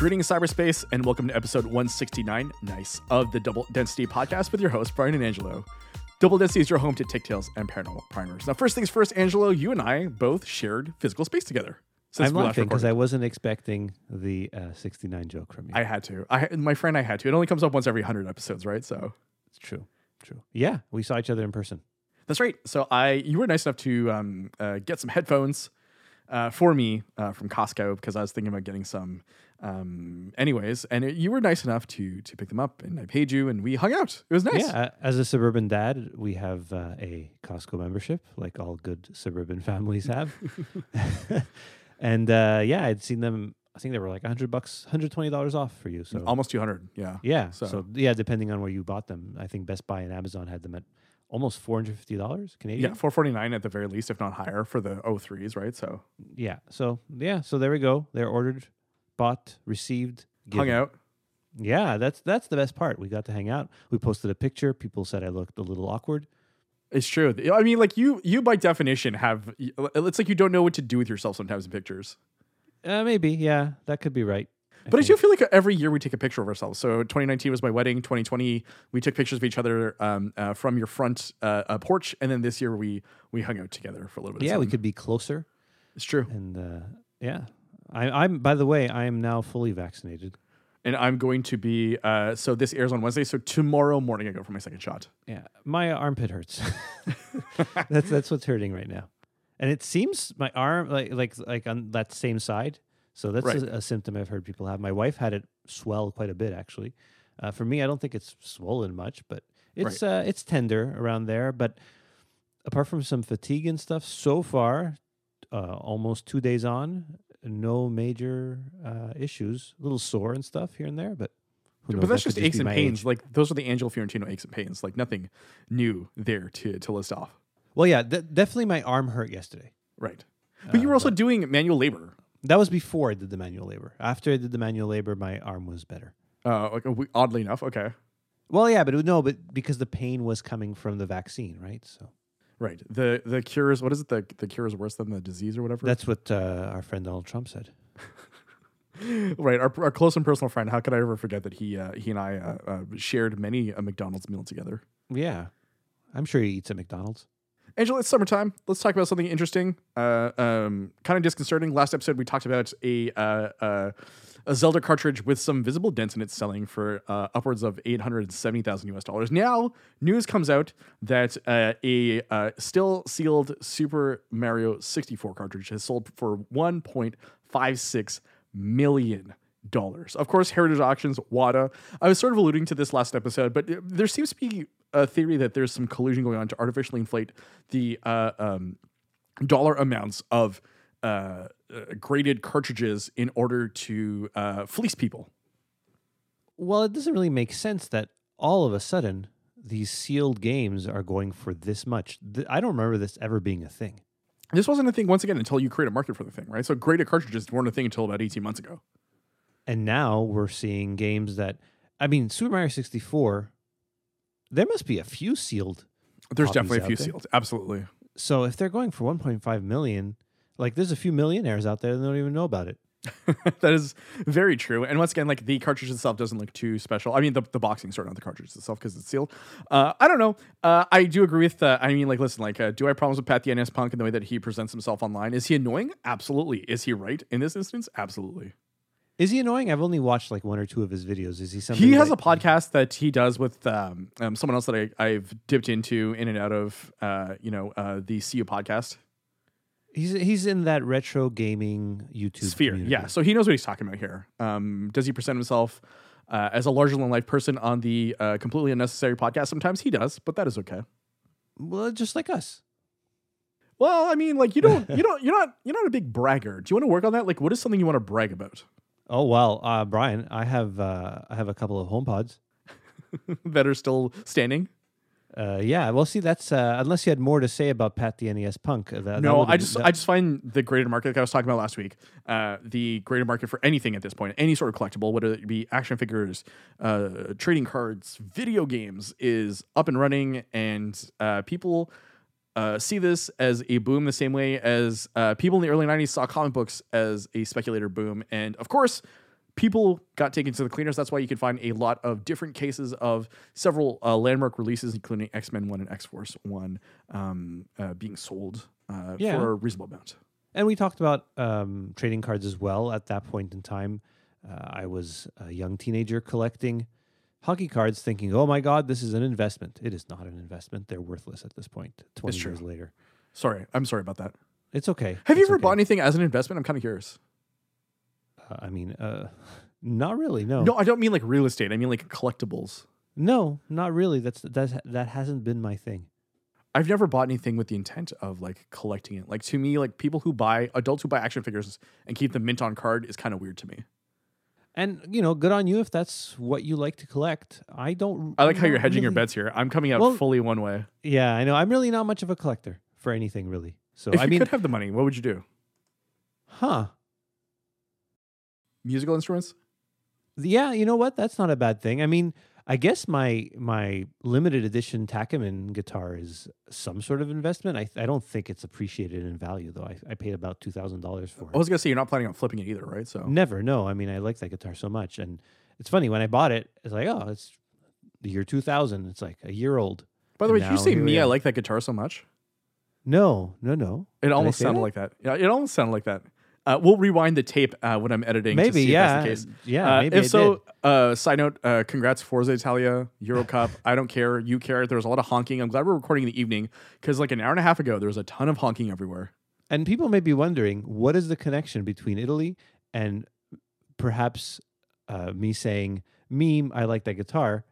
Greetings, cyberspace, and welcome to episode 169, nice, of the Double Density podcast with your host, Brian and Angelo. Double Density is your home to tech tales and paranormal primers. Now, first things first, Angelo, you and I both shared physical space together. since I'm laughing because. I wasn't expecting the uh, 69 joke from you. I had to. I my friend, I had to. It only comes up once every hundred episodes, right? So it's true. True. Yeah, we saw each other in person. that's right. So I, you were nice enough to um, uh, get some headphones uh, for me uh, from Costco because I was thinking about getting some. Um, anyways, and it, you were nice enough to to pick them up, and I paid you, and we hung out. It was nice. Yeah, uh, as a suburban dad, we have uh, a Costco membership, like all good suburban families have. and uh, yeah, I'd seen them. I think they were like 100 bucks, 120 dollars off for you. So Almost two hundred. Yeah. yeah, so- so. yeah, depending on where you bought them, I think Best Buy and Amazon had them at almost 450 dollars Canadian. Yeah, four forty nine at the very least, if not higher, for the O3s, right? So yeah. So yeah, so there we go. They're ordered, bought, received, hung out. Yeah, that's that's the best part. We got to hang out. We posted a picture. People said I looked a little awkward. It's true. I mean, like you, you by definition have. It's like you don't know what to do with yourself sometimes in pictures. Uh, maybe, yeah, that could be right. But I do feel like every year we take a picture of ourselves. So 2019 was my wedding. 2020 we took pictures of each other um, uh, from your front uh, uh, porch, and then this year we we hung out together for a little bit. yeah, we could be closer. It's true. And uh, yeah, I, I'm. By the way, I am now fully vaccinated. And I'm going to be. Uh, so this airs on Wednesday. So tomorrow morning I go for my second shot. Yeah, my armpit hurts. that's that's what's hurting right now, and it seems my arm like like like on that same side. So that's Right. a, a symptom I've heard people have. My wife had it swell quite a bit actually. Uh, for me, I don't think it's swollen much, but it's uh, it's tender around there. But apart from some fatigue and stuff, so far, uh, almost two days on, no major uh, issues. A little sore and stuff here and there, but? But that's That just aches and pains. age. Like those are the Angelo Fiorentino aches and pains. Like nothing new there to to list off. Well, yeah, de- definitely my arm hurt yesterday. Right. But you were also doing manual labor. That was before I did the manual labor. After I did the manual labor, my arm was better. Uh, like, oddly enough, okay. Well, yeah, but no, but because the pain was coming from the vaccine, right? So Right. The the cure is what is it? The the cure is worse than the disease or whatever. that's what uh, our friend Donald Trump said. right. Our, our close and personal friend. How could I ever forget that he uh, he and I uh, uh, shared many a McDonald's meal together. Yeah, I'm sure he eats at McDonald's. Angela, it's summertime. Let's talk about something interesting. Uh, um, kind of disconcerting. Last episode we talked about a uh, uh, a Zelda cartridge with some visible dents in it selling for uh, upwards of eight hundred seventy thousand US dollars. Now news comes out that uh, a uh, still sealed Super Mario sixty four cartridge has sold for one point five six million dollars. Of course, Heritage Auctions, WATA. I was sort of alluding to this last episode, but there seems to be a theory that there's some collusion going on to artificially inflate the uh, um, dollar amounts of uh, uh, graded cartridges in order to uh, fleece people. Well, it doesn't really make sense that all of a sudden these sealed games are going for this much. I don't remember this ever being a thing. This wasn't a thing once again until you create a market for the thing, right? So graded cartridges weren't a thing until about 18 months ago. And now we're seeing games that, I mean, Super Mario 64. There must be a few sealed There's definitely a few there. sealed. Absolutely. So if they're going for 1.5 million, like there's a few millionaires out there that don't even know about it. that is very true. And once again, like the cartridge itself doesn't look too special. I mean, the, the boxing sort of not the cartridge itself because it's sealed. Uh, I don't know. Uh, I do agree with. Uh, I mean, like, listen, like, uh, do I have problems with Pat the NES Punk and the way that he presents himself online? Is he annoying? Absolutely. Is he right in this instance? Absolutely. Is he annoying? I've only watched like one or two of his videos. Is he something? He has a podcast that he does with um, um, someone else that I, I've dipped into in and out of, uh, you know, uh, the CU podcast He's he's in that retro gaming YouTube sphere. community. Yeah, so he knows what he's talking about here. Um, does he present himself uh, as a larger than life person on the uh, completely unnecessary podcast? Sometimes he does, but that is okay. Well, just like us. Well, I mean, like you don't, you don't, you're not, you're not a big bragger. Do you want to work on that? Like, what is something you want to brag about Oh well, uh, Brian, I have uh, I have a couple of home pods. that are still standing? Uh, yeah, well, see, that's uh, unless you had more to say about Pat the NES Punk. uh, That, that no, would've I just, that- I just find the greater market like I was talking about last week. Uh, the greater market for anything at this point, any sort of collectible, whether it be action figures, uh, trading cards, video games, is up and running, and uh, people uh, see this as a boom the same way as uh, people in the early '90s saw comic books as a speculator boom, and of course. people got taken to the cleaners. That's why you can find a lot of different cases of several uh, landmark releases, including X Men One and X Force One, um, uh, being sold uh, Yeah. for a reasonable amount. And we talked about um, trading cards as well at that point in time. Uh, I was a young teenager collecting hockey cards, thinking, "Oh my God, this is an investment." It is not an investment; they're worthless at this point. Twenty true. years later, Sorry, I'm sorry about that. it's okay. Have you ever okay. bought anything as an investment? I'm kind of curious. Uh, I mean, uh, not really. No. No, I don't mean like real estate. I mean like collectibles. no, not really. That's that's that hasn't been my thing. I've never bought anything with the intent of like collecting it. Like to me, like people who buy adults who buy action figures and keep them mint on card is kind of weird to me. And you know, good on you if that's what you like to collect. I don't. I like how I'm you're not hedging your bets here. I'm coming out Well- fully one way. Yeah, I know. I'm really not much of a collector for anything, really. So If I you mean, could have the money, what would you do? huh? Musical instruments? Yeah, you know what? That's not a bad thing. I mean, I guess my my limited edition Takamine guitar is some sort of investment. I I don't think it's appreciated in value though. I, I paid about two thousand dollars for it. I was gonna say you're not planning on flipping it either, right? So Never. No. I mean, I like that guitar so much, and it's funny when I bought it. It's like, oh, it's the year two thousand. It's like a year old. by the way, did you say me? I like that guitar so much. No, no, no. It almost sounded that? like that. Yeah, it almost sounded like that. Uh, we'll rewind the tape uh, when I'm editing. to Maybe, see yeah, If that's the case. yeah. Uh, maybe if so, uh, side note, uh, congrats Forza Italia Euro Cup. I don't care. You care. There was a lot of honking. I'm glad we're recording in the evening because like an hour and a half ago, there was a ton of honking everywhere. And people may be wondering what is the connection between Italy and perhaps uh, me saying, meme, I like that guitar,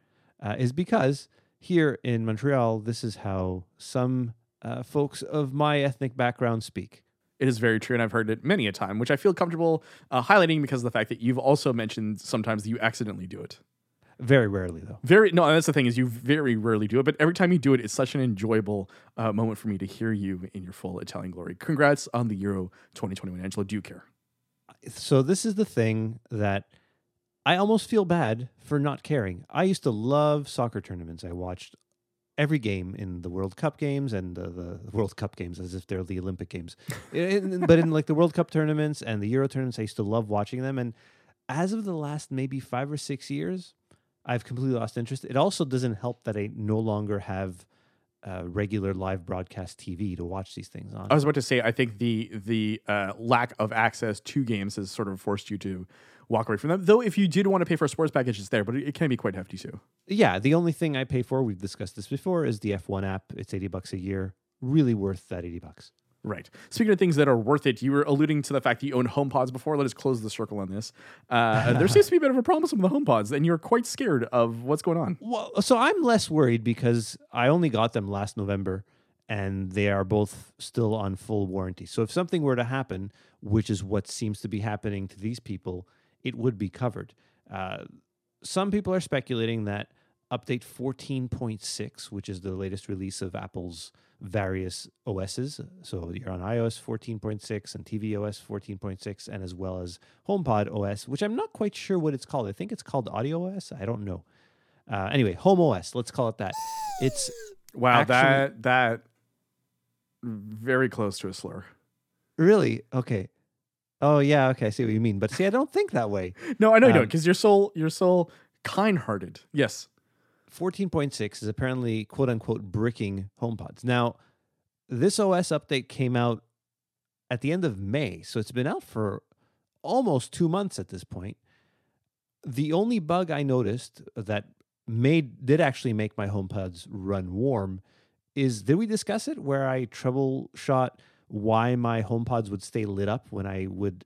uh, is because here in Montreal, this is how some uh, folks of my ethnic background speak. It is very true, and I've heard it many a time, which I feel comfortable uh, highlighting because of the fact that you've also mentioned sometimes that you accidentally do it. Very rarely, though. Very no, that's the thing is you very rarely do it, but every time you do it, it's such an enjoyable uh, moment for me to hear you in your full Italian glory. Congrats on the Euro 2021, Angelo. Do you care? So, this is the thing that I almost feel bad for not caring. I used to love soccer tournaments. I watched every game in the World Cup games and uh, the World Cup games as if they're the Olympic games. In- but in like the World Cup tournaments and the Euro tournaments, I used to love watching them. And as of the last maybe five or six years, I've completely lost interest. It also doesn't help that I no longer have uh, regular live broadcast TV to watch these things on. I was about to say, I think the the uh, lack of access to games has sort of forced you to walk away from them. Though, if you did want to pay for a sports package, it's there, but it, it can be quite hefty too. Yeah, the only thing I pay for, we've discussed this before, is the F1 app. It's 80 bucks a year. Really worth that 80 bucks. Right. Speaking of things that are worth it, you were alluding to the fact that you own HomePods before. Let us close the circle on this. Uh, there seems to be a bit of a problem with some of the HomePods, and you're quite scared of what's going on. Well, so I'm less worried because I only got them last November and they are both still on full warranty. So if something were to happen, which is what seems to be happening to these people, it would be covered. Uh, some people are speculating that update 14.6, which is the latest release of Apple's various OSs, so you're on iOS 14.6 and tvOS 14.6, and as well as HomePod OS, which I'm not quite sure what it's called. I think it's called Audio OS. I don't know. Uh, anyway, Home OS, let's call it that. It's Wow, Actually- that that very close to a slur. really okay. Oh yeah, okay, I see what you mean. But see, I don't think that way. No, I know you don't, Um, because you're so you're so kind-hearted. Yes. 14.6 is apparently quote unquote bricking HomePods. Now, this OS update came out at the end of May, so it's been out for almost two months at this point. The only bug I noticed that made did actually make my HomePods run warm is did we discuss it where I troubleshot why my HomePods would stay lit up when I would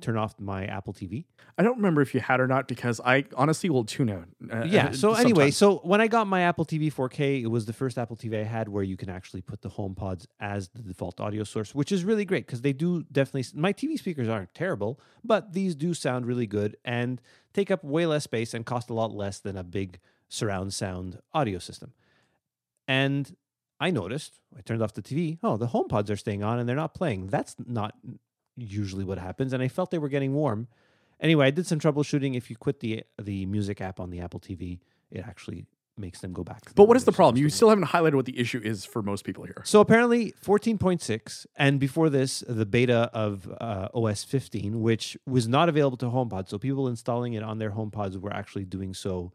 turn off my Apple TV? I don't remember if you had or not because I honestly will tune out. uh, yeah. uh, So anyway, so when I got my Apple TV 4K, it was the first Apple TV I had where you can actually put the HomePods as the default audio source, which is really great because they do definitely. My TV speakers aren't terrible, but these do sound really good and take up way less space and cost a lot less than a big surround sound audio system. And I noticed I turned off the TV. Oh, the HomePods are staying on and they're not playing. That's not usually what happens. And I felt they were getting warm. Anyway, I did some troubleshooting. If you quit the the music app on the Apple TV, it actually makes them go back. But what is the problem? You still haven't highlighted what the issue is for most people here. So apparently 14.6, and before this, the beta of uh, OS 15, which was not available to HomePod. So people installing it on their HomePods were actually doing so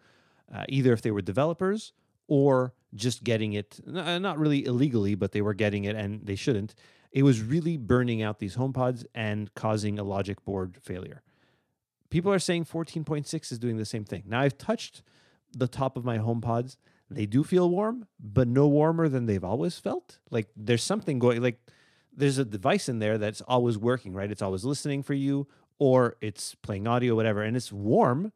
uh, either if they were developers or just getting it, uh, not really illegally, but they were getting it and they shouldn't. It was really burning out these HomePods and causing a logic board failure. People are saying 14.6 is doing the same thing. Now I've touched the top of my HomePods. They do feel warm, but no warmer than they've always felt. Like there's something going like there's a device in there that's always working, right? It's always listening for you or it's playing audio whatever and it's warm,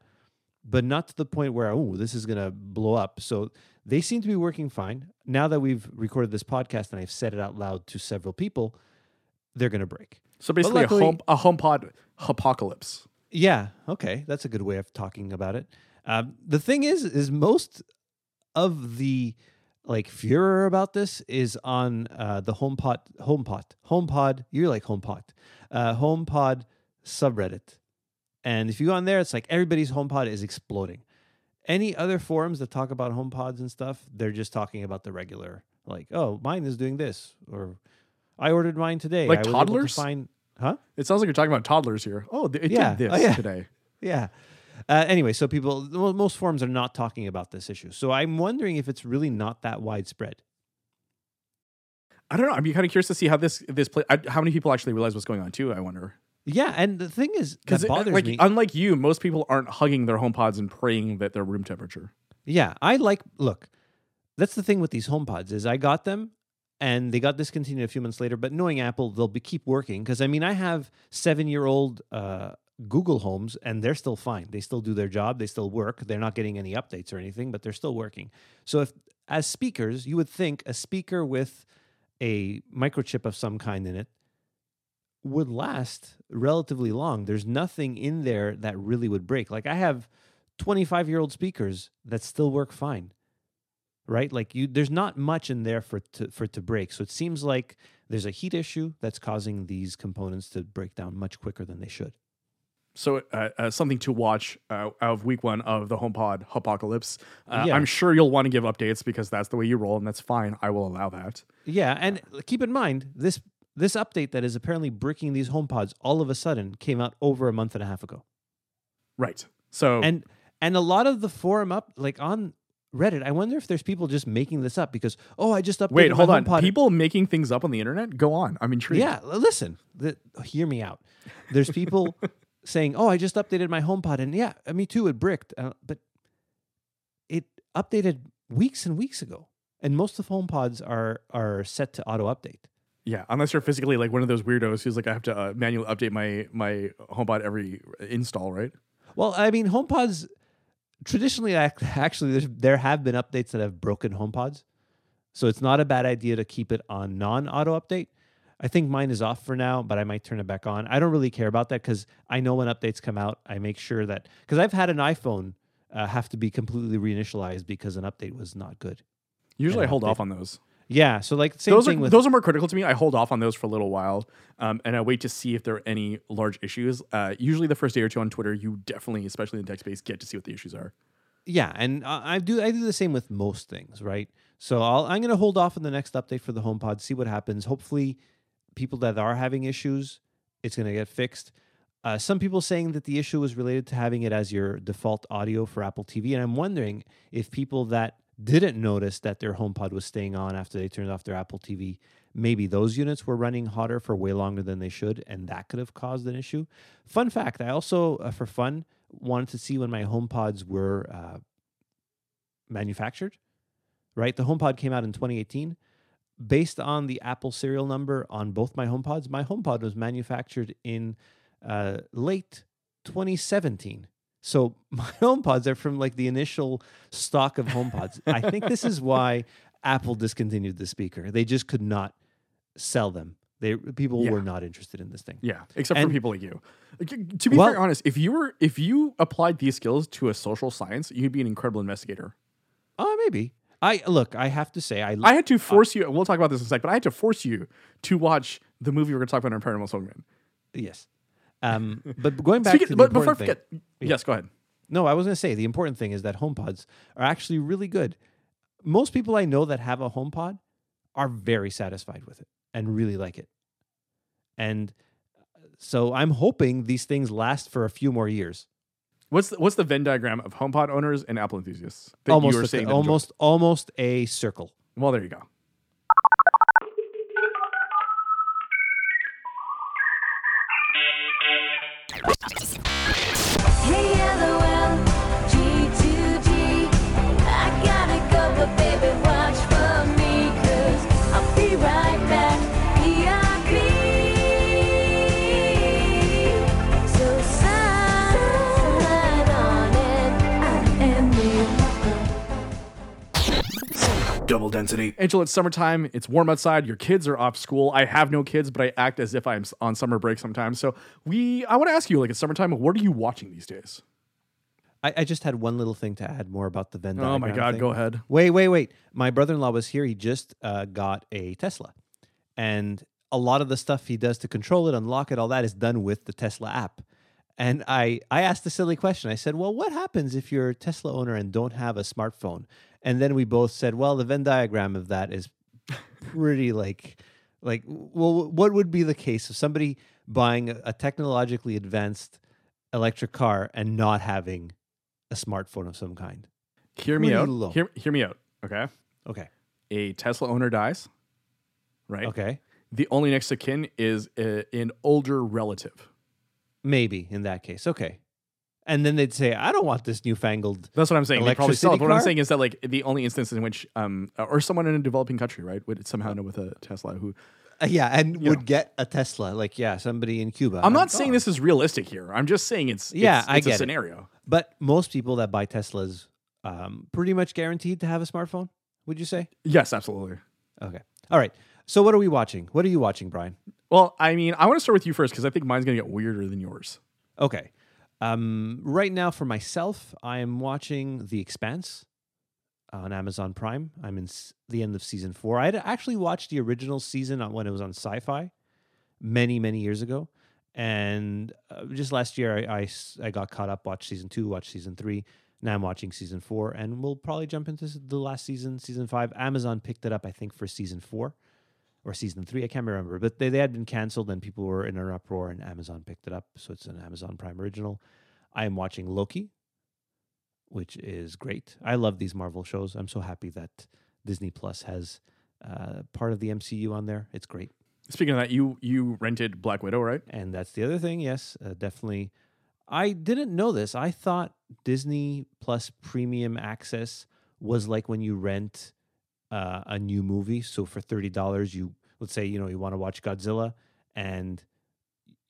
but not to the point where oh, this is to blow up. So they seem to be working fine. Now that we've recorded this podcast and I've said it out loud to several people, they're going to break. So basically, luckily- a home a HomePod apocalypse. Yeah, okay, that's a good way of talking about it. Um, the thing is, is most of the like furor about this is on uh, the HomePod, HomePod, HomePod. You're like HomePod, uh, HomePod subreddit, and if you go on there, it's like everybody's HomePod is exploding. Any other forums that talk about HomePods and stuff, they're just talking about the regular, like, oh, mine is doing this, or I ordered mine today. Like I able to toddlers? find, huh? It sounds like you're talking about toddlers here. Oh, it Yeah. did Oh, this yeah. today. Yeah. Uh, anyway, so people, mo- most forums are not talking about this issue. So I'm wondering if it's really not that widespread. I don't know. I'm kind of curious to see how this this play. I, how many people actually realize what's going on too? I wonder. Yeah, and the thing is, that Because bothers like me. unlike you, most people aren't hugging their HomePods and praying that they're room temperature. yeah, I like. Look, that's the thing with these HomePods is I got them, and they got discontinued a few months later. But knowing Apple, they'll be keep working because I mean I have seven year old uh, Google Homes, and they're still fine. They still do their job. They still work. They're not getting any updates or anything, but they're still working. So if as speakers, you would think a speaker with a microchip of some kind in it would last relatively long. There's nothing in there that really would break. Like I have 25 year old speakers that still work fine. Right? Like you there's not much in there for to for it to break. So it seems like there's a heat issue that's causing these components to break down much quicker than they should. So uh, uh, something to watch uh, out of week one of the HomePod apocalypse. Uh, Yeah. I'm sure you'll want to give updates because that's the way you roll, and that's fine. I will allow that. Yeah, and keep in mind this this update that is apparently bricking these HomePods all of a sudden came out over a month and a half ago. Right. So and and a lot of the forum up like on Reddit, I wonder if there's people just making this up because oh, I just updated wait, hold on. HomePod. People making things up on the internet? Go on. I'm intrigued. yeah, listen, the, hear me out. There's people saying, "Oh, I just updated my HomePod," and yeah, uh, me too. It bricked, uh, but it updated weeks and weeks ago, and most of HomePods are are set to auto update. Yeah, unless you're physically like one of those weirdos who's like, I have to uh, manually update my my HomePod every install, right? Well, I mean, HomePods traditionally, actually, there's, there have been updates that have broken HomePods, so it's not a bad idea to keep it on non-auto update. I think mine is off for now, but I might turn it back on. I don't really care about that because I know when updates come out, I make sure that because I've had an iPhone uh, have to be completely reinitialized because an update was not good. Usually, Yeah, I hold they- off on those. Yeah, so like same those thing are with those are more critical to me. I hold off on those for a little while, um, and I wait to see if there are any large issues. Uh, usually, the first day or two on Twitter, you definitely, especially in the tech space, get to see what the issues are. Yeah, and I I do I do the same with most things, right? So I'll, I'm going to hold off on the next update for the HomePod, see what happens. Hopefully, people that are having issues, it's going to get fixed. Uh, some people saying that the issue was related to having it as your default audio for Apple TV, and I'm wondering if people that didn't notice that their HomePod was staying on after they turned off their Apple TV, maybe those units were running hotter for way longer than they should, and that could have caused an issue. Fun fact: I also, uh, for fun, wanted to see when my HomePods were uh, manufactured. Right, the HomePod came out in 2018. Based on the Apple serial number on both my HomePods, my HomePod was manufactured in uh, late 2017. So my HomePods are from like the initial stock of HomePods. I think this is why Apple discontinued the speaker. They just could not sell them. They people Yeah. were not interested in this thing. Yeah, except And- for people like you. To be Well- very honest, if you were if you applied these skills to a social science, you'd be an incredible investigator. Oh, maybe. I look. I have to say, I I had to uh, force you. We'll talk about this in a sec, but I had to force you to watch the movie we're going to talk about in Paranormal Songman. yes. Um, but going back Speaking, to the but before I important thing- forget, yes, go ahead. No, I was going to say the important thing is that HomePods are actually really good. Most people I know that have a HomePod are very satisfied with it and really like it. And uh, so I'm hoping these things last for a few more years. What's the, what's the Venn diagram of HomePod owners and Apple enthusiasts almost a- enjoy? almost almost a circle. Well, there you go. Double density. Angel, it's summertime. It's warm outside. Your kids are off school. I have no kids, but I act as if I'm on summer break sometimes. So we, I want to ask you, like, it's summertime. What are you watching these days? I, I just had one little thing to add more about the Venn diagram. Oh my God, thing. go ahead. Wait, wait, wait. My brother in law was here. He just uh, got a Tesla. And a lot of the stuff he does to control it, unlock it, all that is done with the Tesla app. And I, I asked a silly question. I said, Well, what happens if you're a Tesla owner and don't have a smartphone? And then we both said, Well, the Venn diagram of that is pretty like, like, well, what would be the case of somebody buying a, a technologically advanced electric car and not having a smartphone of some kind? Hear me Pretty out. Hear, hear me out. Okay. Okay. A Tesla owner dies, right? Okay. The only next of kin is uh an older relative. Maybe in that case. Okay. And then they'd say, I don't want this newfangled. That's what I'm saying. They probably sell it. What I'm saying is that like the only instances in which um or someone in a developing country, right, would somehow know with a Tesla who Uh, yeah, and would know. get a Tesla. Like, yeah, somebody in Cuba. I'm not I'm- saying oh. this is realistic here. I'm just saying it's Yeah, it's, I it's a get it. scenario. But most people that buy Teslas um, pretty much guaranteed to have a smartphone, would you say? Yes, absolutely. Okay. All right. So what are we watching? What are you watching, Brian? Well, I mean, I want to start with you first because I think mine's gonna get weirder than yours. Okay. Um, right now, for myself, I am watching The Expanse on Amazon Prime. I'm in the end of season four. I had actually watched the original season on when it was on Sci-Fi many, many years ago, and uh, just last year I I got caught up, watched season two, watched season three. Now I'm watching season four, and we'll probably jump into the last season, season five. Amazon picked it up, I think, for season four or season three. I can't remember, but they, they had been canceled and people were in an uproar, and Amazon picked it up. So it's an Amazon Prime original. I am watching Loki, which is great. I love these Marvel shows. I'm so happy that Disney Plus has uh, part of the MCU on there. It's great. Speaking of that, you you rented Black Widow, right? And that's the other thing. Yes, uh, definitely. I didn't know this. I thought Disney Plus Premium Access was like when you rent uh, a new movie. So for thirty dollars, you let's say you know you want to watch Godzilla, and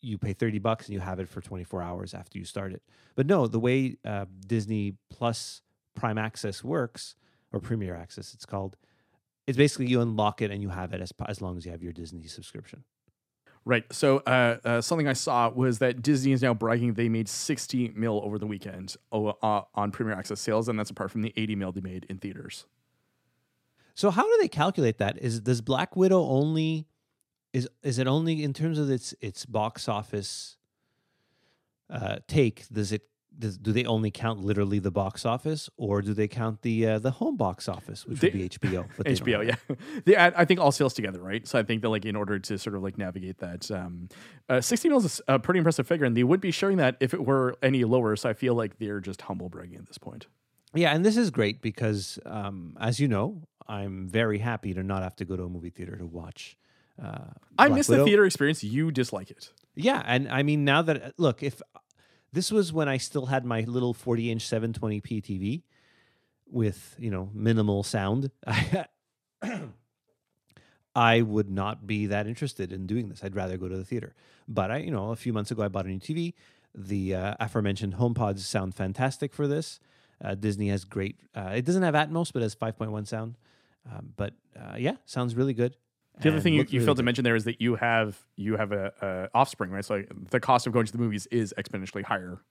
you pay thirty bucks and you have it for twenty four hours after you start it. But no, the way uh, Disney Plus Prime Access works, or Premier Access, it's called. It's basically you unlock it and you have it as as long as you have your Disney subscription. Right. So uh, uh, something I saw was that Disney is now bragging they made 60 mil over the weekend uh, on Premier Access sales, and that's apart from the 80 mil they made in theaters. So how do they calculate that? Is does Black Widow only is is it only in terms of its its box office uh, take? Does it does, do they only count literally the box office, or do they count the uh, the home box office, which would be HBO? But HBO, yeah. they add, I think all sales together, right? So I think that like in order to sort of like navigate that, um, uh, 60 mil is a pretty impressive figure, and they would be showing that if it were any lower. So I feel like they're just humble bragging at this point. Yeah, and this is great because, um, as you know, I'm very happy to not have to go to a movie theater to watch. Uh, I miss Widow. the theater experience. You dislike it. Yeah, and I mean now that look, if this was when I still had my little 40-inch 720p TV with, you know, minimal sound, I would not be that interested in doing this. I'd rather go to the theater. But I, you know, a few months ago I bought a new TV. The uh, aforementioned HomePods sound fantastic for this. Uh, Disney has great. Uh, it doesn't have Atmos, but has 5.1 sound. Um, but uh, yeah, sounds really good. The other thing you, you really failed to mention there is that you have you have a, a offspring, right? So like, the cost of going to the movies is exponentially higher.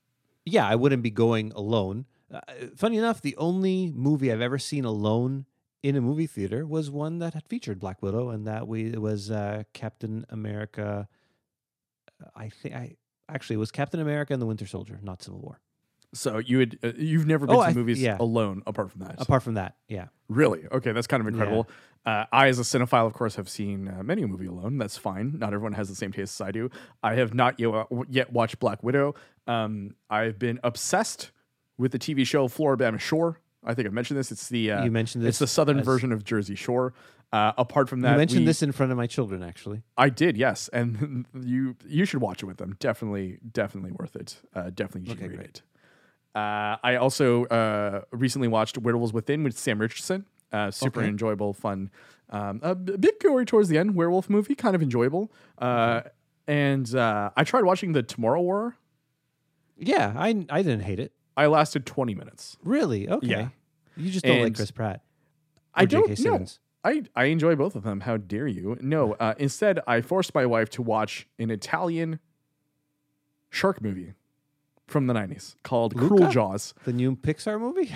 yeah, I wouldn't be going alone. Uh, funny enough, the only movie I've ever seen alone in a movie theater was one that had featured Black Widow, and that we it was uh, Captain America. I think I actually it was Captain America and the Winter Soldier, not Civil War. So you would uh, you've never been Oh, to I- movies yeah. alone apart from that. Apart from that, yeah. Really? Okay, that's kind of incredible. Uh, I, as a cinephile, of course, have seen uh, many a movie alone. That's fine. Not everyone has the same taste as I do. I have not yet, yet watched Black Widow. Um, I've been obsessed with the TV show Floribama Shore. I think I mentioned this. It's the uh, You mentioned It's the southern as- version of Jersey Shore. Uh, apart from that, You mentioned we- this in front of my children, actually. I did, yes, and you you should watch it with them. Definitely, definitely worth it. Uh, definitely Okay, G-rated. great. Uh, I also uh, recently watched Werewolves Within with Sam Richardson. Uh, super Okay. enjoyable, fun. Um, a bit gory towards the end. Werewolf movie, kind of enjoyable. Uh, and uh, I tried watching the Tomorrow War. Yeah, I I didn't hate it. I lasted twenty minutes. Really? Okay. Yeah. You just don't like Chris Pratt. I don't J.K. Simmons. I, I enjoy both of them. How dare you? No, uh, instead, I forced my wife to watch an Italian shark movie from the 90s called Cruel Jaws. The new Pixar movie?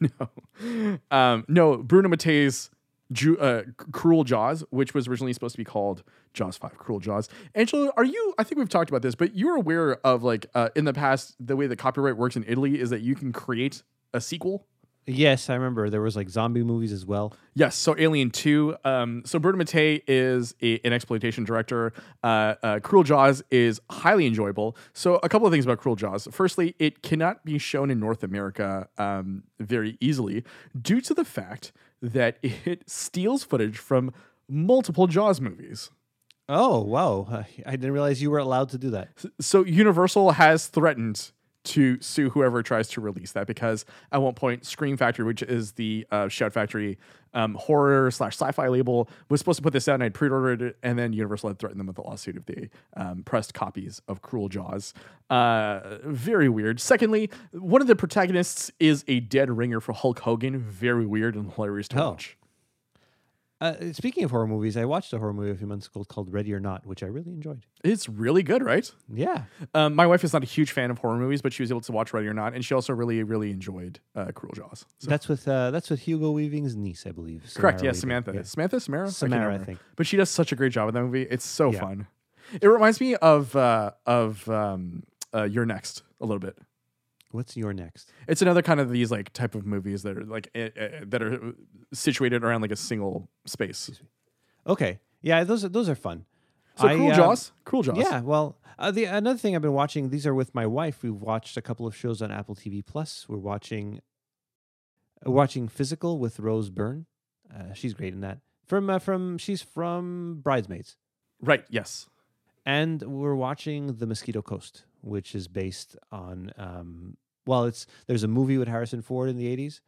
no. Um, no, Bruno Mattei's Ju- uh, Cruel Jaws, which was originally supposed to be called Jaws 5, Cruel Jaws. Angela, are you, I think we've talked about this, but you're aware of like uh, in the past, the way the copyright works in Italy is that you can create a sequel yes, I remember. There was like zombie movies as well. Yes, so Alien Two. Um, so Bruno Mattei is a, an exploitation director. Uh, uh, Cruel Jaws is highly enjoyable. So a couple of things about Cruel Jaws. Firstly, it cannot be shown in North America um, very easily due to the fact that it steals footage from multiple Jaws movies. Oh, wow. I didn't realize you were allowed to do that. So Universal has threatened to sue whoever tries to release that because at one point Scream Factory, which is the uh, Shout Factory um, horror slash sci-fi label, was supposed to put this out and I'd pre-ordered it, and then Universal had threatened them with a lawsuit if they um, pressed copies of Cruel Jaws. Uh, very weird. Secondly, one of the protagonists is a dead ringer for Hulk Hogan. Very weird and hilarious to Oh. watch. Uh, speaking of horror movies, I watched a horror movie a few months ago called Ready or Not, which I really enjoyed. It's really good, right? Yeah. Um, my wife is not a huge fan of horror movies, but she was able to watch Ready or Not, and she also really, really enjoyed uh, Cruel Jaws. So- That's with uh, that's with Hugo Weaving's niece, I believe. Correct. Samara Yeah, Weaving. Samantha. Yeah. Samantha, Samara, Samara, I remember. think. But she does such a great job in that movie. It's so Yeah. fun. It reminds me of uh, of um, uh, You're Next a little bit. What's your next? It's another kind of these like type of movies that are like eh, eh, that are situated around like a single space. Okay. Yeah, those are those are fun. So I, Cruel um, Jaws, Cruel Jaws. Yeah, well, uh, the another thing I've been watching. These are with my wife. We've watched a couple of shows on Apple TV Plus. We're watching, uh, watching Physical with Rose Byrne. Uh, she's great in that. From uh, from she's from Bridesmaids, Right. Yes. and we're watching The Mosquito Coast, which is based on. Um, well, it's there's a movie with Harrison Ford in the '80s,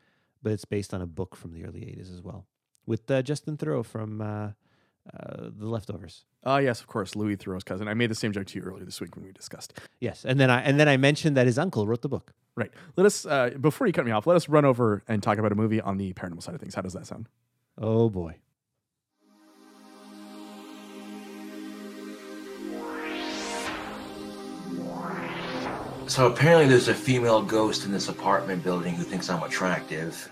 but it's based on a book from the early '80s as well, with uh, Justin Theroux from uh, uh, The Leftovers. Ah, yes, of course. Louis Theroux's cousin. I made the same joke to you earlier this week when we discussed. Yes, and then I and then I mentioned that his uncle wrote the book. Right. Let us uh, before you cut me off. Let us run over and talk about a movie on the paranormal side of things. How does that sound? Oh boy. So apparently there's a female ghost in this apartment building who thinks I'm attractive.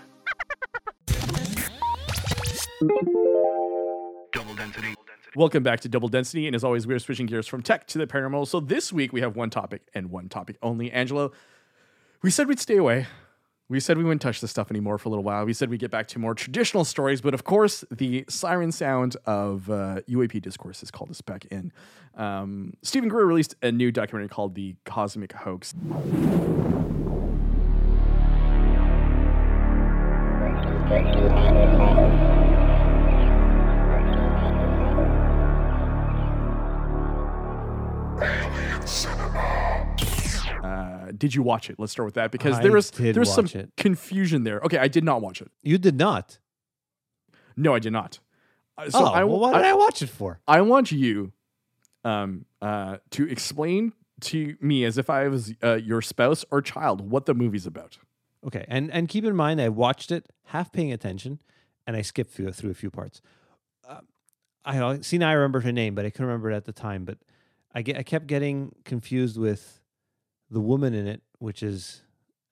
Welcome back to Double Density, and as always, we are switching gears from tech to the paranormal. So this week we have one topic and one topic only. Angelo, we said we'd stay away. We said we wouldn't touch this stuff anymore for a little while. We said we'd get back to more traditional stories, but of course, the siren sound of uh, UAP discourse has called us back in. Um, Steven Greer released a new documentary called The Cosmic Hoax. Did you watch it? Let's start with that because I there was there was some it. confusion there. Okay, I did not watch it. You did not. No, I did not. Uh, So oh, I, well, what did I watch it for? I want you um, uh, to explain to me as if I was uh, your spouse or child what the movie's about. Okay, and and keep in mind, I watched it half paying attention, and I skipped through through a few parts. Uh, I see now I remember her name, but I couldn't remember it at the time. But I get I kept getting confused with the woman in it, which is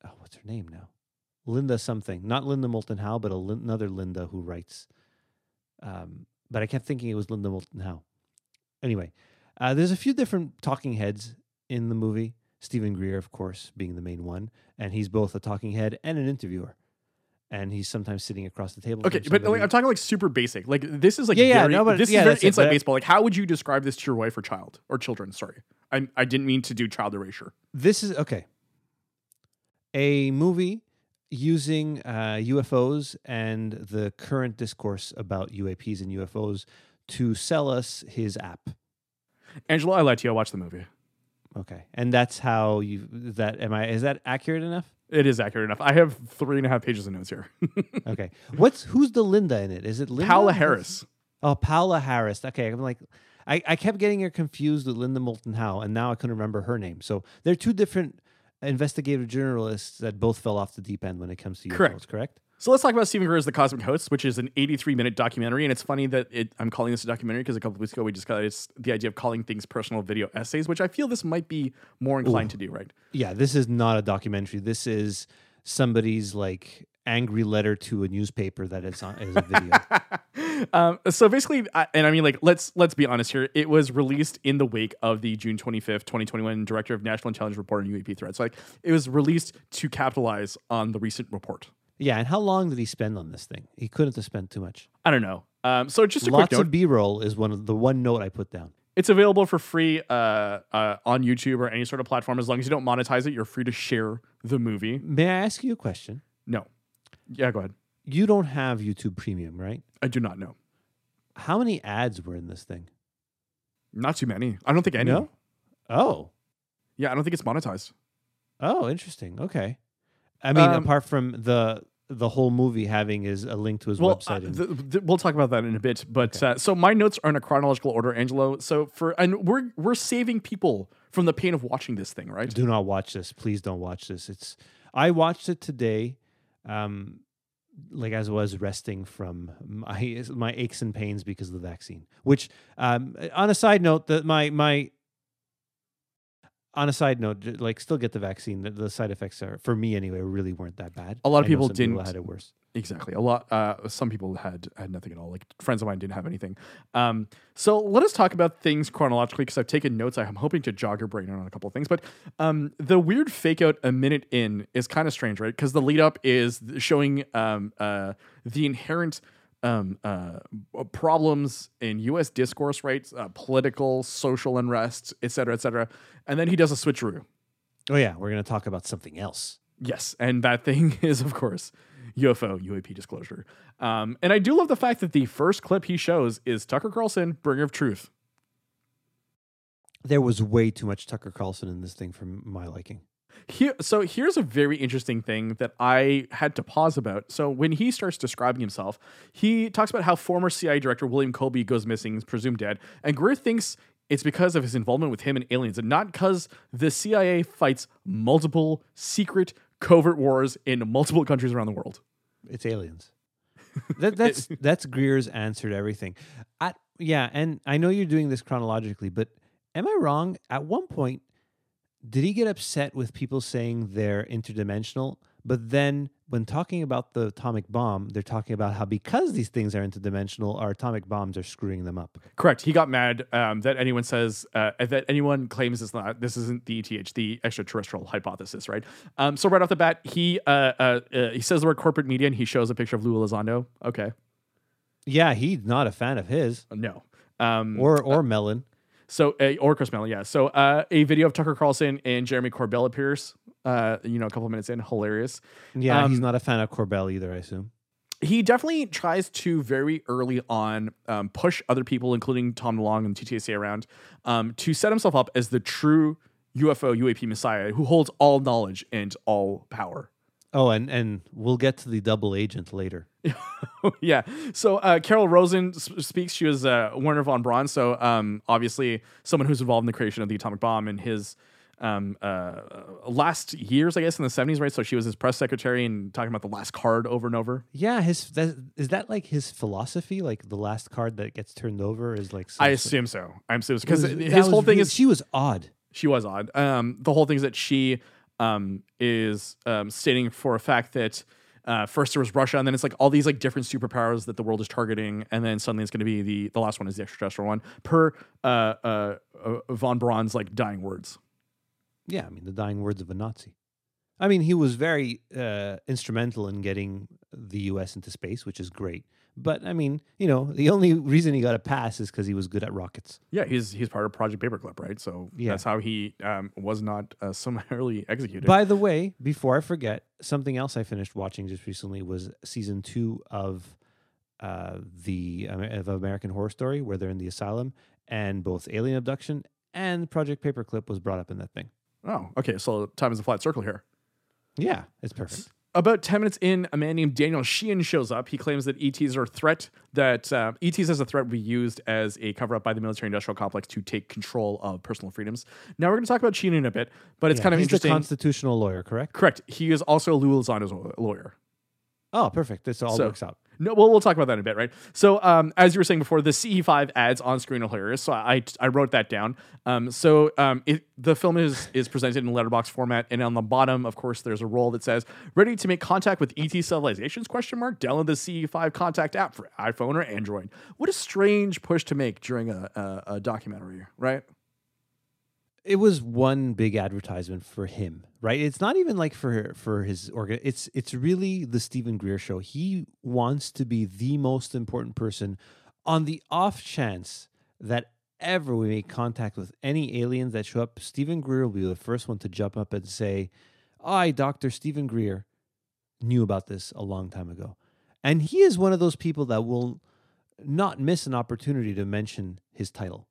oh, what's her name now? Linda something, not Linda Moulton Howe, but another Linda who writes. Um, but I kept thinking it was Linda Moulton Howe. Anyway, uh, there's a few different talking heads in the movie. Steven Greer, of course, being the main one, and he's both a talking head and an interviewer. And he's sometimes sitting across the table. Okay, but like. I'm talking like super basic. Like this is like Yeah, yeah, very, no, but- this yeah, is very that's it, inside baseball. Like how would you describe this to your wife or child or children? Sorry, I I didn't mean to do child erasure. this is okay. A movie using uh, UFOs and the current discourse about UAPs and UFOs to sell us his app. Angela, I lied to you. I watched the movie. Okay, and that's how you that am I is that accurate enough? It is accurate enough. I have three and a half pages of notes here. Okay, what's who's the Linda in it? Is it Linda? What's- Harris. Oh, Paola Harris. Okay, I'm like, I, I kept getting her confused with Linda Moulton Howe, and now I couldn't remember her name. So they're two different investigative journalists that both fell off the deep end when it comes to UFOs. Correct. Correct. So let's talk about Steven Greer's The Cosmic Hoax, which is an 83 minute documentary. And it's funny that it, I'm calling this a documentary because a couple of weeks ago we discussed it's the idea of calling things personal video essays, which I feel this might be more inclined to do, right? Yeah, this is not a documentary. This is somebody's like angry letter to a newspaper that is on is a video. um, so basically, I, and I mean, like, let's let's be honest here. It was released in the wake of the June 25th, 2021 Director of National Intelligence Report on UAP threats. Like, it was released to capitalize on the recent report. Yeah, and how long did he spend on this thing? He couldn't have spent too much. I don't know. Um, so just a Lots quick note. of B-roll is one of the one note I put down. It's available for free uh, uh, on YouTube or any sort of platform. As long as you don't monetize it, you're free to share the movie. May I ask you a question? No. Yeah, go ahead. You don't have YouTube Premium, right? I do not know. How many ads were in this thing? Not too many. I don't think any. No? Oh. Yeah, I don't think it's monetized. Oh, interesting. Okay. I mean, Um, apart from the the whole movie having is a link to his Well, website. uh, and- th- th- we'll talk about that in a bit. But uh, so my notes are in a chronological order, Angelo. So for and we're we're saving people from the pain of watching this thing, right? do not watch this. Please don't watch this. It's I watched it today, um, like as I was resting from my my aches and pains because of the vaccine. Which, um, on a side note, that my my on a side note, like still get the vaccine. The, the side effects are for me anyway really weren't that bad. A lot of I people didn't. had it worse. Exactly. A lot. Uh, some people had had nothing at all. Like friends of mine didn't have anything. Um, so let us talk about things chronologically because I've taken notes. I'm hoping to jog your brain on a couple of things. But um, the weird fake out a minute in is kind of strange, right? Because the lead up is showing um, uh, the inherent um, uh, problems in U.S. discourse, right? Uh, political, social unrest, et cetera, et cetera. And then he does a switcheroo. Oh yeah, we're gonna talk about something else. Yes, and that thing is, of course, UFO UAP disclosure. Um, and I do love the fact that the first clip he shows is Tucker Carlson, bringer of truth. There was way too much Tucker Carlson in this thing for my liking. Here, so here's a very interesting thing that I had to pause about. So when he starts describing himself, he talks about how former CIA director William Colby goes missing, is presumed dead, and Greer thinks it's because of his involvement with him and aliens, and not because the CIA fights multiple secret covert wars in multiple countries around the world. It's aliens. that, that's that's Greer's answer to everything. At, yeah, and I know you're doing this chronologically, but am I wrong? At one point, did he get upset with people saying they're interdimensional? But then, when talking about the atomic bomb, they're talking about how because these things are interdimensional, our atomic bombs are screwing them up. Correct. He got mad um, that anyone says uh, that anyone claims it's not. This isn't the ETH, the extraterrestrial hypothesis, right? Um, so right off the bat, he uh, uh, uh, he says the word corporate media, and he shows a picture of Lou Elizondo. Okay, Yeah, he's not a fan of his no. Um, or or Mellon. So uh, or Chris Mellon, yeah. So uh, a video of Tucker Carlson and Jeremy Corbell appears. Uh, you know, a couple of minutes in, hilarious. Yeah, he's um, not a fan of Corbell either. I assume. he definitely tries to very early on um, push other people, including Tom DeLonge and TTSA around, um, to set himself up as the true UFO UAP messiah who holds all knowledge and all power. Oh, and and we'll get to the double agent later. yeah. So uh, Carol Rosin s- speaks. She was uh, Wernher von Braun. So um, obviously someone who's involved in the creation of the atomic bomb in his um, uh, last years, I guess, in the 70s, right? So she was his press secretary and talking about the last card over and over. Yeah, his that, is that like his philosophy? Like the last card that gets turned over is like. I assume so. I'm assuming because his whole thing really- is she was odd. she was odd. Um, the whole thing is that she um, is um, stating for a fact that uh, first there was Russia, and then it's like all these like different superpowers that the world is targeting, and then suddenly it's going to be the the last one is the extraterrestrial one per uh, uh, uh, von Braun's like dying words. Yeah, I mean the dying words of a Nazi. I mean, he was very uh, instrumental in getting the U.S. into space, which is great. But I mean, you know, the only reason he got a pass is because he was good at rockets. Yeah, he's he's part of Project Paperclip, right? So Yeah. that's how he um, was not uh, summarily executed. By the way, before I forget, something else I finished watching just recently was season two of uh, the of American Horror Story, where they're in the asylum, and both alien abduction and Project Paperclip was brought up in that thing. oh, okay. So time is a flat circle here. Yeah, it's perfect. About 10 minutes in, a man named Daniel Sheehan shows up. He claims that ETs are a threat, that uh, ETs as a threat would be used as a cover up by the military industrial complex to take control of personal freedoms. Now, we're going to talk about Sheehan in a bit, but it's Yeah, kind of he's interesting. the constitutional lawyer, correct? Correct. He is also Luis Elizondo's lawyer. Oh, perfect. This all So- works out. No, well, we'll talk about that in a bit, right? So, um, as you were saying before, the CE5 ads on screen are hilarious. So I, I wrote that down. Um, so um, it, the film is is presented in letterbox format, and on the bottom, of course, there's a roll that says "Ready to make contact with ET civilizations?" Question mark. Download the CE5 contact app for iPhone or Android. What a strange push to make during a, a, a documentary, right? It was one big advertisement for him, right? It's not even like for for his organ. It's it's really the Steven Greer show. He wants to be the most important person. On the off chance that ever we make contact with any aliens that show up, Steven Greer will be the first one to jump up and say, "I, Doctor Steven Greer, knew about this a long time ago," and he is one of those people that will not miss an opportunity to mention his title.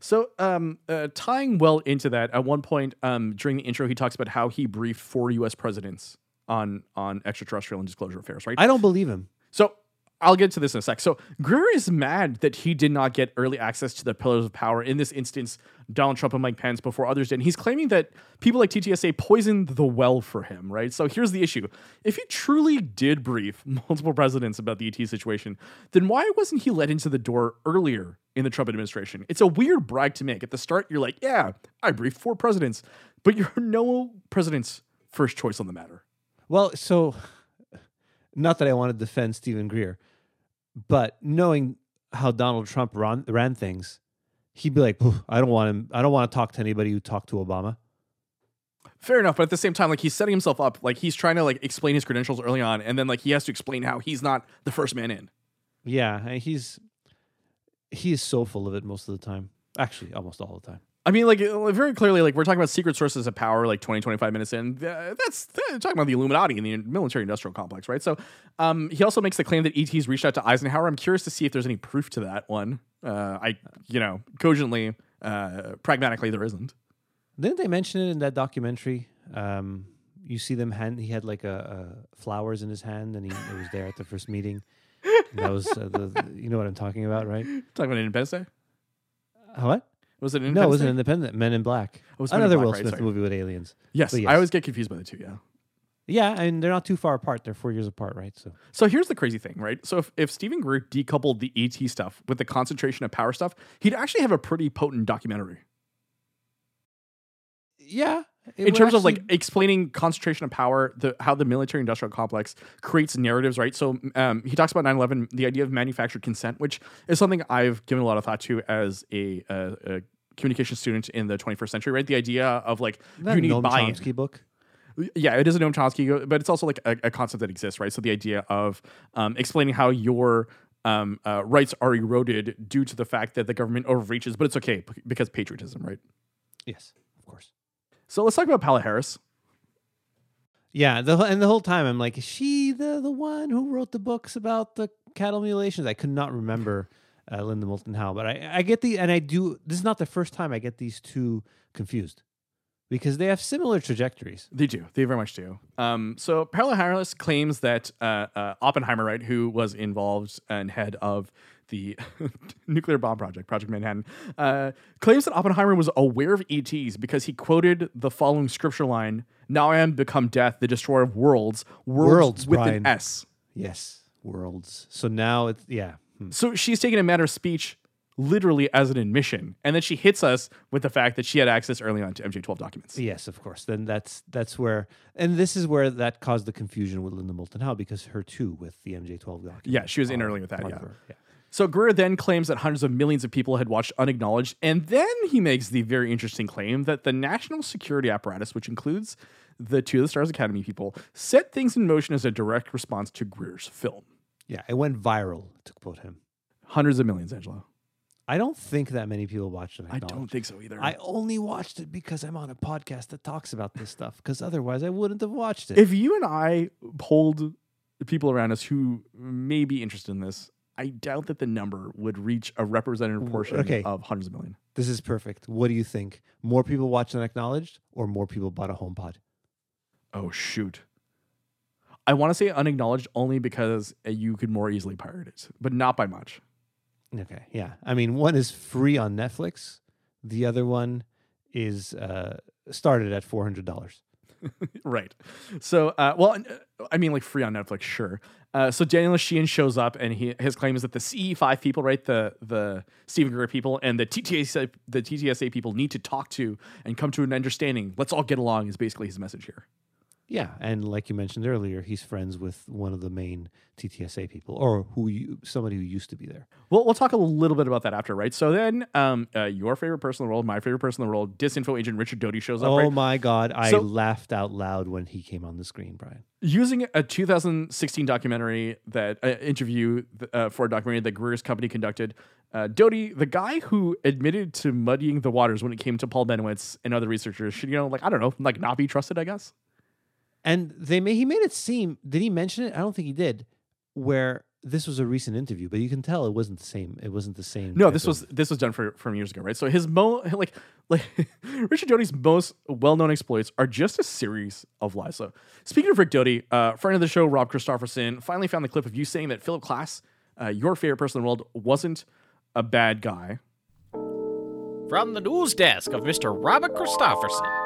So, um, uh, tying well into that, at one point um, during the intro, he talks about how he briefed four U.S. presidents on on extraterrestrial and disclosure affairs, right? I don't believe him. So I'll get to this in a sec. So Greer is mad that he did not get early access to the pillars of power. In this instance, Donald Trump and Mike Pence before others did. And he's claiming that people like TTSA poisoned the well for him, right? So here's the issue. If he truly did brief multiple presidents about the ET situation, then why wasn't he let into the door earlier in the Trump administration? It's a weird brag to make. At the start, you're like, yeah, I briefed four presidents, but you're no president's first choice on the matter. Well, so not that I want to defend Steven Greer, but knowing how Donald Trump ran, ran things, he'd be like, I don't want him. I don't want to talk to anybody who talked to Obama. Fair enough, but at the same time, like he's setting himself up, like he's trying to like explain his credentials early on, and then like he has to explain how he's not the first man in. Yeah, he's he is so full of it most of the time. Actually, almost all the time. I mean, like uh, very clearly, like we're talking about secret sources of power, like 20, 25 minutes in. Uh, that's talking about the Illuminati and the military-industrial complex, right? So, um, he also makes the claim that ET's reached out to Eisenhower. I'm curious to see if there's any proof to that one. Uh, I, you know, cogently, uh, pragmatically, there isn't. Didn't they mention it in that documentary? Um, you see them hand. He had like a, a flowers in his hand, and he it was there at the first meeting. And that was uh, the, the- you know what I'm talking about, right? Talking about Independence Day. Uh, What? Was it No, it was an Independent Men in Black. Oh, it was Men in Another Black, Will right, Smith sorry. movie with aliens. yes, but I always get confused by the two. Yeah. Yeah, and they're not too far apart. They're four years apart, right? So So here's the crazy thing, right? So if, if Steven Greer decoupled the ET stuff with the concentration of power stuff, he'd actually have a pretty potent documentary yeah, in terms of like explaining concentration of power, the how the military industrial complex creates narratives, right? So um, he talks about 9/11, the idea of manufactured consent, which is something I've given a lot of thought to as a, a, a communication student in the 21st century, right? The idea of like you need Noam buy-in. Chomsky book. Yeah, it is a Noam Chomsky, but it's also like a, a concept that exists, right? So the idea of um, explaining how your um, uh, rights are eroded due to the fact that the government overreaches, but it's okay because patriotism, right? Yes, of course. So let's talk about Paola Harris. Yeah, the, and the whole time I'm like, is she the the one who wrote the books about the cattle mutilations? I could not remember uh, Linda Moulton Howe, but I, I get the and I do. This is not the first time I get these two confused because they have similar trajectories. They do. They very much do. Um, so Paola Harris claims that uh, uh, Oppenheimer, right, who was involved and head of the nuclear bomb project, Project Manhattan, uh, claims that Oppenheimer was aware of ETs because he quoted the following scripture line: "Now I am become death, the destroyer of worlds, worlds, Worlds, with Brian. an S." Yes, worlds. So now it's yeah. hmm. So she's taking a matter of speech literally as an admission, and then she hits us with the fact that she had access early on to MJ12 documents. Yes, of course. Then that's that's where, and this is where that caused the confusion with Linda Moulton Howe because her too with the MJ12 document. Yeah, she was in early with that, yeah. her- yeah. So Greer then claims that hundreds of millions of people had watched Unacknowledged, and then he makes the very interesting claim that the national security apparatus, which includes the Two of the Stars Academy people, set things in motion as a direct response to Greer's film. Yeah, it went viral to quote him. Hundreds of millions, Angelo. I don't think that many people watched it. I don't think so either. I only watched it because I'm on a podcast that talks about this stuff. Because otherwise, I wouldn't have watched it. if you and I polled the people around us who may be interested in this, I doubt that the number would reach a representative portion okay. of hundreds of million. this is perfect. What do you think? More people watched Unacknowledged, or more people bought a HomePod? Oh shoot. I want to say unacknowledged only because uh, you could more easily pirate it, but not by much. Okay, yeah. I mean, one is free on Netflix. The other one is uh, started at four hundred dollars. right. So, uh, well, uh, I mean, like free on Netflix, sure. Uh, so Daniel Sheehan shows up, and he his claim is that the CE5 people, right, the the Stephen Greer people, and the TTSA the TTSA people need to talk to and come to an understanding. Let's all get along. Is basically his message here. Yeah, and like you mentioned earlier, he's friends with one of the main TTSA people, or who you, somebody who used to be there. Well, we'll talk a little bit about that after, right? So then, um, uh, your favorite person in the world, my favorite person in the world, disinfo agent Richard Doty shows up, Oh right? my god, I So- laughed out loud when he came on the screen, Brian. using a 2016 documentary that uh, interview uh, for a documentary that Greer's company conducted. Uh, Doty, the guy who admitted to muddying the waters when it came to Paul Bennewitz and other researchers, should you know, like I don't know, like not be trusted, I guess. And they may he made it seem did he mention it? I don't think he did. Where this was a recent interview, but you can tell it wasn't the same. It wasn't the same. No, this of- was this was done for, from years ago, right? So his mo like like Richard Doty's most well known exploits are just a series of lies. So speaking of Rick Doty, uh, friend of the show Rob Christofferson finally found the clip of you saying that Philip Klass, uh, your favorite person in the world, wasn't a bad guy. From the news desk of Mr. Robert Christofferson.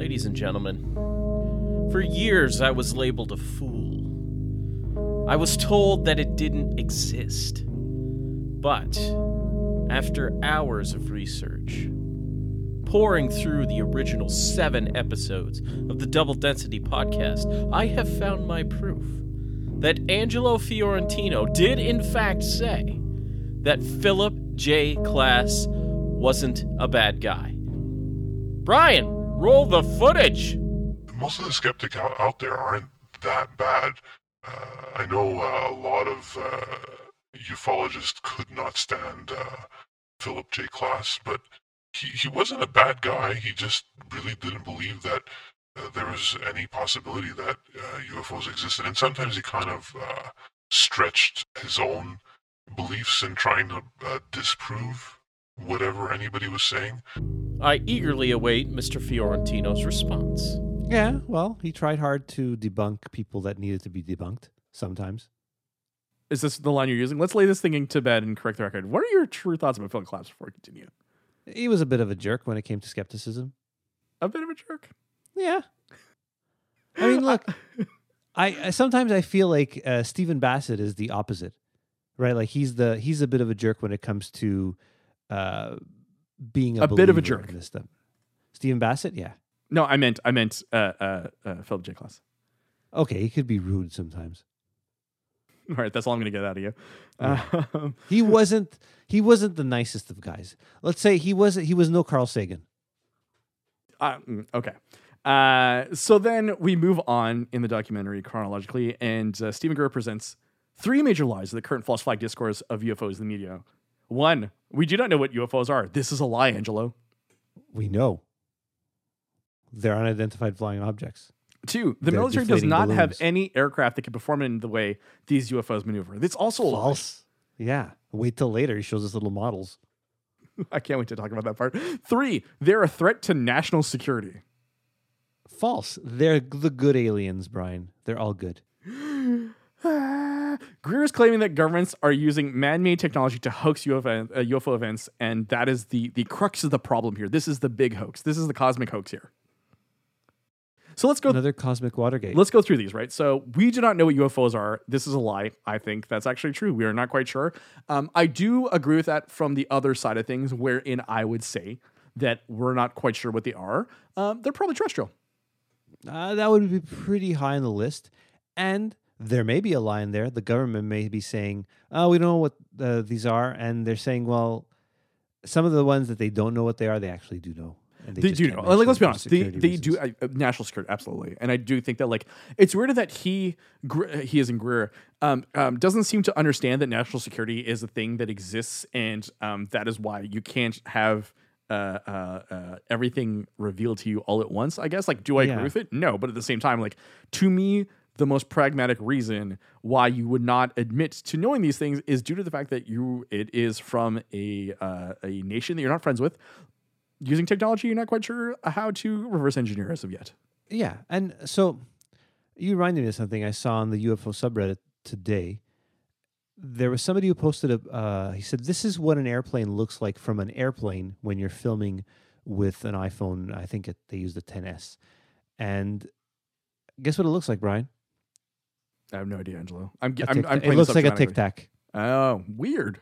Ladies and gentlemen, for years I was labeled a fool. I was told that it didn't exist. But after hours of research, pouring through the original seven episodes of the Double Density podcast, I have found my proof that Angelo Fiorentino did, in fact, say that Philip J. Klass wasn't a bad guy. Brian, roll the footage. most of the skeptics out, out there aren't that bad. Uh, I know uh, a lot of uh, ufologists could not stand uh, Philip J. Klass, but he, he wasn't a bad guy. He just really didn't believe that uh, there was any possibility that uh, UFOs existed. And sometimes he kind of uh, stretched his own beliefs in trying to uh, disprove whatever anybody was saying. I eagerly await Mr. Fiorentino's response. Yeah, well, he tried hard to debunk people that needed to be debunked sometimes. Is this the line you're using? Let's lay this thing into bed and correct the record. What are your true thoughts about Philip Klass before we continue? He was a bit of a jerk when it came to skepticism. A bit of a jerk. Yeah. I mean, look, I, I sometimes I feel like uh, Stephen Bassett is the opposite, right? Like he's the he's a bit of a jerk when it comes to uh, being a, A bit of a jerk. this stuff. Stephen Bassett, yeah. No, I meant I meant uh, uh, uh, Philip J. Klass. Okay, he could be rude sometimes. All right, that's all I'm going to get out of you. Um, He wasn't he wasn't the nicest of guys. Let's say he was he was no Carl Sagan. Uh, mm, okay. Uh, so then we move on in the documentary chronologically, and uh, Steven Greer presents three major lies of the current false flag discourse of UFOs in the media. One, we do not know what UFOs are. This is a lie, Angelo. We know they're unidentified flying objects. Two, the They're military does not have any aircraft that can perform in the way these UFOs maneuver. It's also. False. Yeah. Wait till later. He shows us little models. I can't wait to talk about that part. Three, they're a threat to national security. False. They're the good aliens, Brian. They're all good. Greer is claiming that governments are using man-made technology to hoax UFO, uh, UFO events, and that is the the crux of the problem here. This is the big hoax. This is the cosmic hoax here. So let's go. Another cosmic Watergate. Let's go through these, right? So we do not know what UFOs are. This is a lie. I think that's actually true. We are not quite sure. Um, I do agree with that from the other side of things, wherein I would say that we're not quite sure what they are. Um, they're probably terrestrial. Uh, that would be pretty high on the list. And there may be a line there. The government may be saying, "Oh, we don't know what uh, these are," and they're saying, "Well, some of the ones that they don't know what they are, they actually do know." And They just do know. Like, let's be honest. They, they do reasons. uh, uh, national security, absolutely. And I do think that like it's weird that he Gre- he is in Greer um, um, doesn't seem to understand that national security is a thing that exists, and um, that is why you can't have. Uh, uh, uh, everything revealed to you all at once. I guess. Like, do I Yeah. agree with it? No, but at the same time, like to me, the most pragmatic reason why you would not admit to knowing these things is due to the fact that you it is from a uh, a nation that you're not friends with, using technology you're not quite sure how to reverse engineer as of yet. Yeah, and so you reminded me of something I saw on the UFO subreddit today. There was somebody who posted a. Uh, he said, "This is what an airplane looks like from an airplane when you're filming with an iPhone. I think it, they used the 10s, and guess what it looks like, Brian? I have no idea, Angelo. I'm, I'm, I'm it looks like a. Tic Tac. Oh, weird.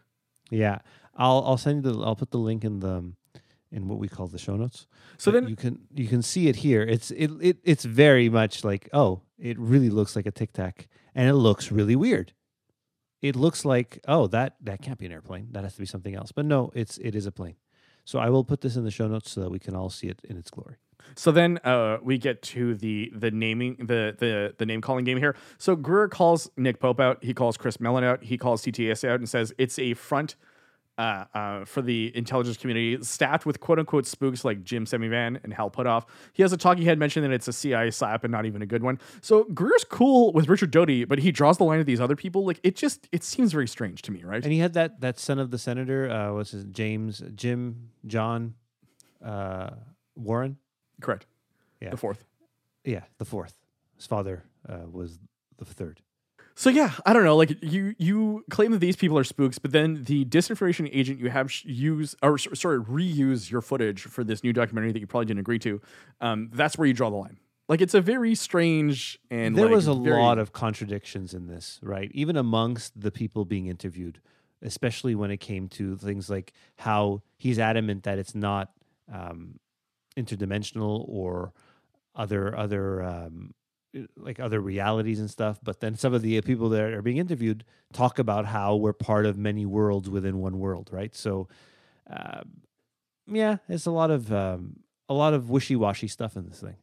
Yeah, I'll I'll send you the. I'll put the link in the in what we call the show notes. So But then, you can you can see it here. It's it, it it's very much like oh, it really looks like a tic tac, and it looks really weird. It looks like oh that that can't be an airplane. That has to be something else. But no, it's it is a plane. So I will put this in the show notes so that we can all see it in its glory. So then uh, we get to the the naming the the the name calling game here. So Greer calls Nick Pope out. He calls Chris Mellon out. He calls CTS out and says it's a front. Uh, uh, for the intelligence community, staffed with quote unquote spooks like Jim Semivan and Hal Puthoff. He has a talking head mention that it's a CIA slap and not even a good one. So Greer's cool with Richard Doty, but he draws the line at these other people. Like it just it seems very strange to me, right? And he had that that son of the senator. Uh, what's his James Jim John uh, Warner? Correct. Yeah. The fourth. Yeah, the fourth. His father uh, was the third. So yeah, I don't know. Like you, you claim that these people are spooks, but then the disinformation agent you have sh- use or sorry reuse your footage for this new documentary that you probably didn't agree to. Um, that's where you draw the line. Like it's a very strange and there like, was a very- lot of contradictions in this, right? Even amongst the people being interviewed, especially when it came to things like how he's adamant that it's not um, interdimensional or other other um, like other realities and stuff. But then some of the people that are being interviewed talk about how we're part of many worlds within one world, right? So, um, yeah, it's a lot of um, a lot of wishy washy stuff in this thing.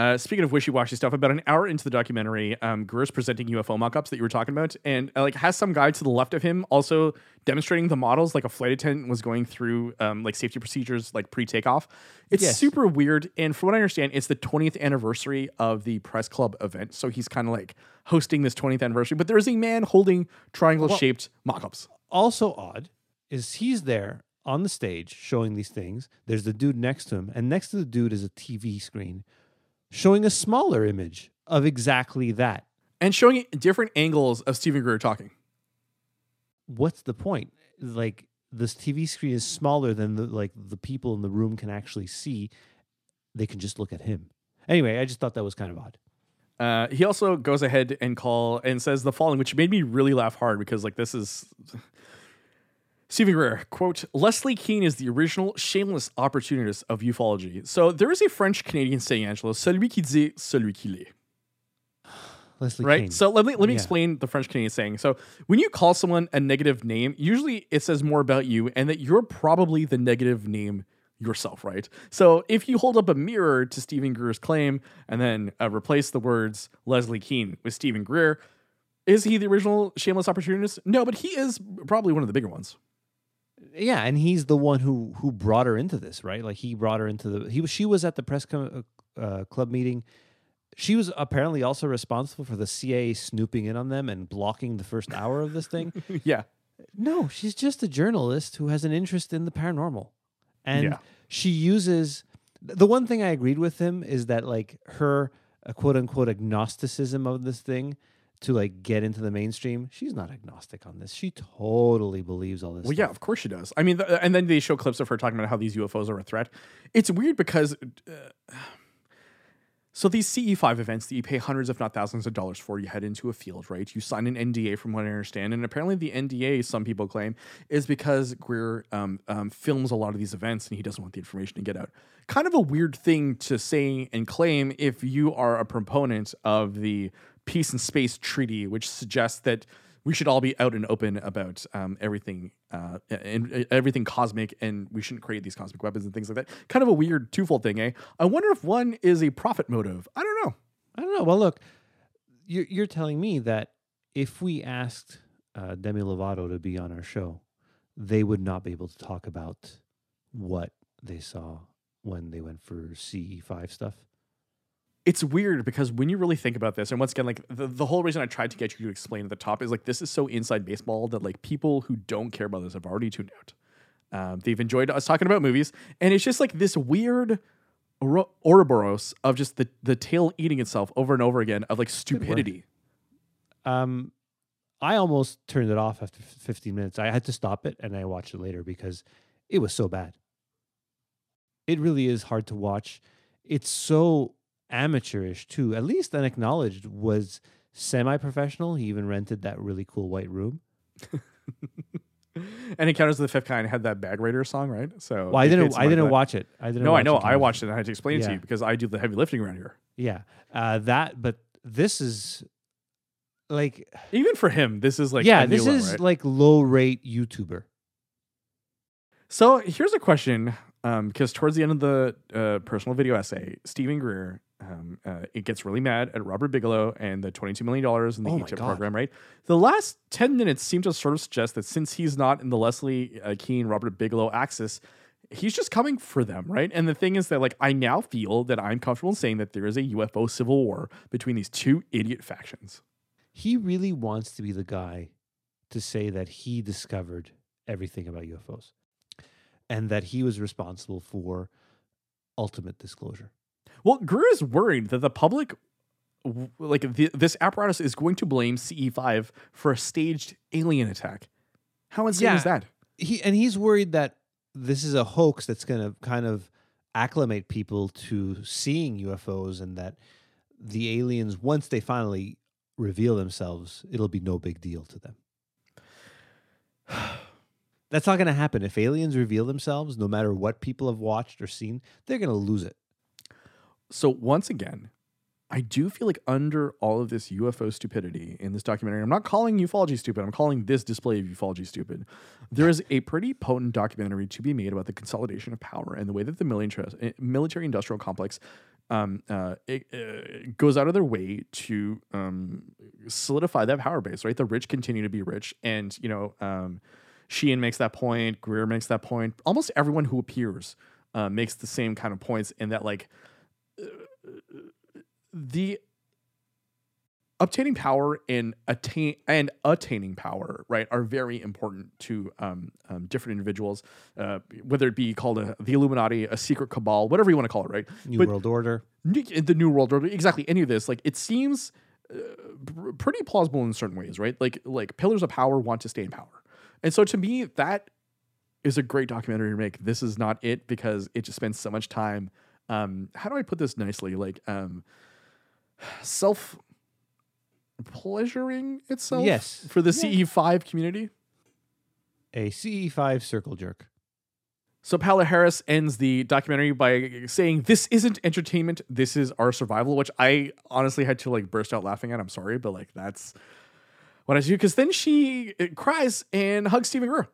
Uh, speaking of wishy-washy stuff, about an hour into the documentary, um, Greer's presenting UFO mock-ups that you were talking about, and uh, like has some guy to the left of him also demonstrating the models, like a flight attendant was going through um, like safety procedures, like pre-takeoff. It's Yes. super weird, and from what I understand, it's the 20th anniversary of the press club event, so he's kind of like hosting this 20th anniversary. But there is a man holding triangle-shaped mock-ups. also odd is he's there on the stage showing these things. There's the dude next to him, and next to the dude is a TV screen showing a smaller image of exactly that. and showing different angles of Steven Greer talking. What's the point? Like this TV screen is smaller than the like the people in the room can actually see. They can just look at him. Anyway, I just thought that was kind of odd. Uh, he also goes ahead and call and says the following, which made me really laugh hard because like this is Steven Greer quote Leslie Kean is the original shameless opportunist of ufology. So there is a French Canadian saying, Angelo, celui qui dit, celui qui l'est. Leslie Right. Kean. So let me let me Yeah. explain the French Canadian saying. So when you call someone a negative name, usually it says more about you and that you're probably the negative name yourself, right? So if you hold up a mirror to Steven Greer's claim and then uh, replace the words Leslie Kean with Steven Greer, is he the original shameless opportunist? No, but he is probably one of the bigger ones. Yeah, and he's the one who who brought her into this, right? Like he brought her into the he was she was at the press co- uh, club meeting. She was apparently also responsible for the CIA snooping in on them and blocking the first hour of this thing. yeah. no, she's just a journalist who has an interest in the paranormal, and Yeah. she uses the one thing I agreed with him is that like her uh, quote unquote agnosticism of this thing to like get into the mainstream. She's not agnostic on this. She totally believes all this. Well, yeah, of course she does. I mean, th- and then they show clips of her talking about how these UFOs are a threat. It's weird because. Uh, so these CE5 events that you pay hundreds, if not thousands of dollars for, you head into a field, right? You sign an NDA, from what I understand, and apparently the NDA, some people claim, is because Greer um, um, films a lot of these events and he doesn't want the information to get out. Kind of a weird thing to say and claim if you are a proponent of the peace and space treaty, which suggests that we should all be out and open about um, everything, uh, and, and everything cosmic, and we shouldn't create these cosmic weapons and things like that. Kind of a weird twofold thing, eh? I wonder if one is a profit motive. I don't know. I don't know. Well, look, you're you're telling me that if we asked uh, Demi Lovato to be on our show, they would not be able to talk about what they saw when they went for CE five stuff. It's weird because when you really think about this, and once again, like the, the whole reason I tried to get you to explain at the top is like this is so inside baseball that like people who don't care about this have already tuned out. Um, they've enjoyed us talking about movies, and it's just like this weird Oro- Ouroboros of just the the tail eating itself over and over again of like stupidity. Um, I almost turned it off after 15 minutes. I had to stop it and I watched it later because it was so bad. It really is hard to watch. It's so amateurish too. At least unacknowledged was semi-professional. He even rented that really cool white room. And Encounters of the Fifth Kind had that Bag Raider song, right? So Well, I didn't. I didn't watch it. I didn't. No, I know. I watched it. and I had to explain it to you because I do the heavy lifting around here. Yeah, uh, that. But this is like, Even for him, this is like yeah, this is right? like low rate YouTuber. So here's a question, because towards the end of the uh, personal video essay, Steven Greer um, uh, it gets really mad at Robert Bigelow and the $22 million in the Oh AATIP program, right? The last 10 minutes seem to sort of suggest that since he's not in the Leslie uh, Kean, Robert Bigelow axis, he's just coming for them, right? And the thing is that, like, I now feel that I'm comfortable in saying that there is a UFO civil war between these two idiot factions. He really wants to be the guy to say that he discovered everything about UFOs and that he was responsible for ultimate disclosure. Well, Greer is worried that the public, like the, this apparatus, is going to blame CE5 for a staged alien attack. How insane is that? He and he's worried that this is a hoax that's going to kind of acclimate people to seeing UFOs and that the aliens once they finally reveal themselves, it'll be no big deal to them. That's not going to happen. If aliens reveal themselves, no matter what people have watched or seen, they're going to lose it. So once again, I do feel like under all of this UFO stupidity in this documentary, I'm not calling ufology stupid. I'm calling this display of ufology stupid. There is a pretty potent documentary to be made about the consolidation of power and the way that the military industrial complex um, uh, it, uh, goes out of their way to um, solidify that power base. Right, the rich continue to be rich, and you know, um, Sheehan makes that point. Greer makes that point. Almost everyone who appears uh, makes the same kind of points, in that like the obtaining power and attain and attaining power right are very important to um, um, different individuals uh, whether it be called a, the illuminati a secret cabal whatever you want to call it right? New But- World Order. The new world order exactly any of this like it seems uh, pr- pretty plausible in certain ways right? Like like pillars of power want to stay in power. And so to me that is a great documentary to make. This is not it because it just spends so much time um how do i put this nicely like um self pleasuring itself Yes. for the Yeah. ce5 community A CE5 circle jerk. So Paola Harris ends the documentary by saying, "This isn't entertainment. This is our survival." Which I honestly had to like burst out laughing at. I'm sorry, but like that's what I do. Because then she uh, cries and hugs Steven Greer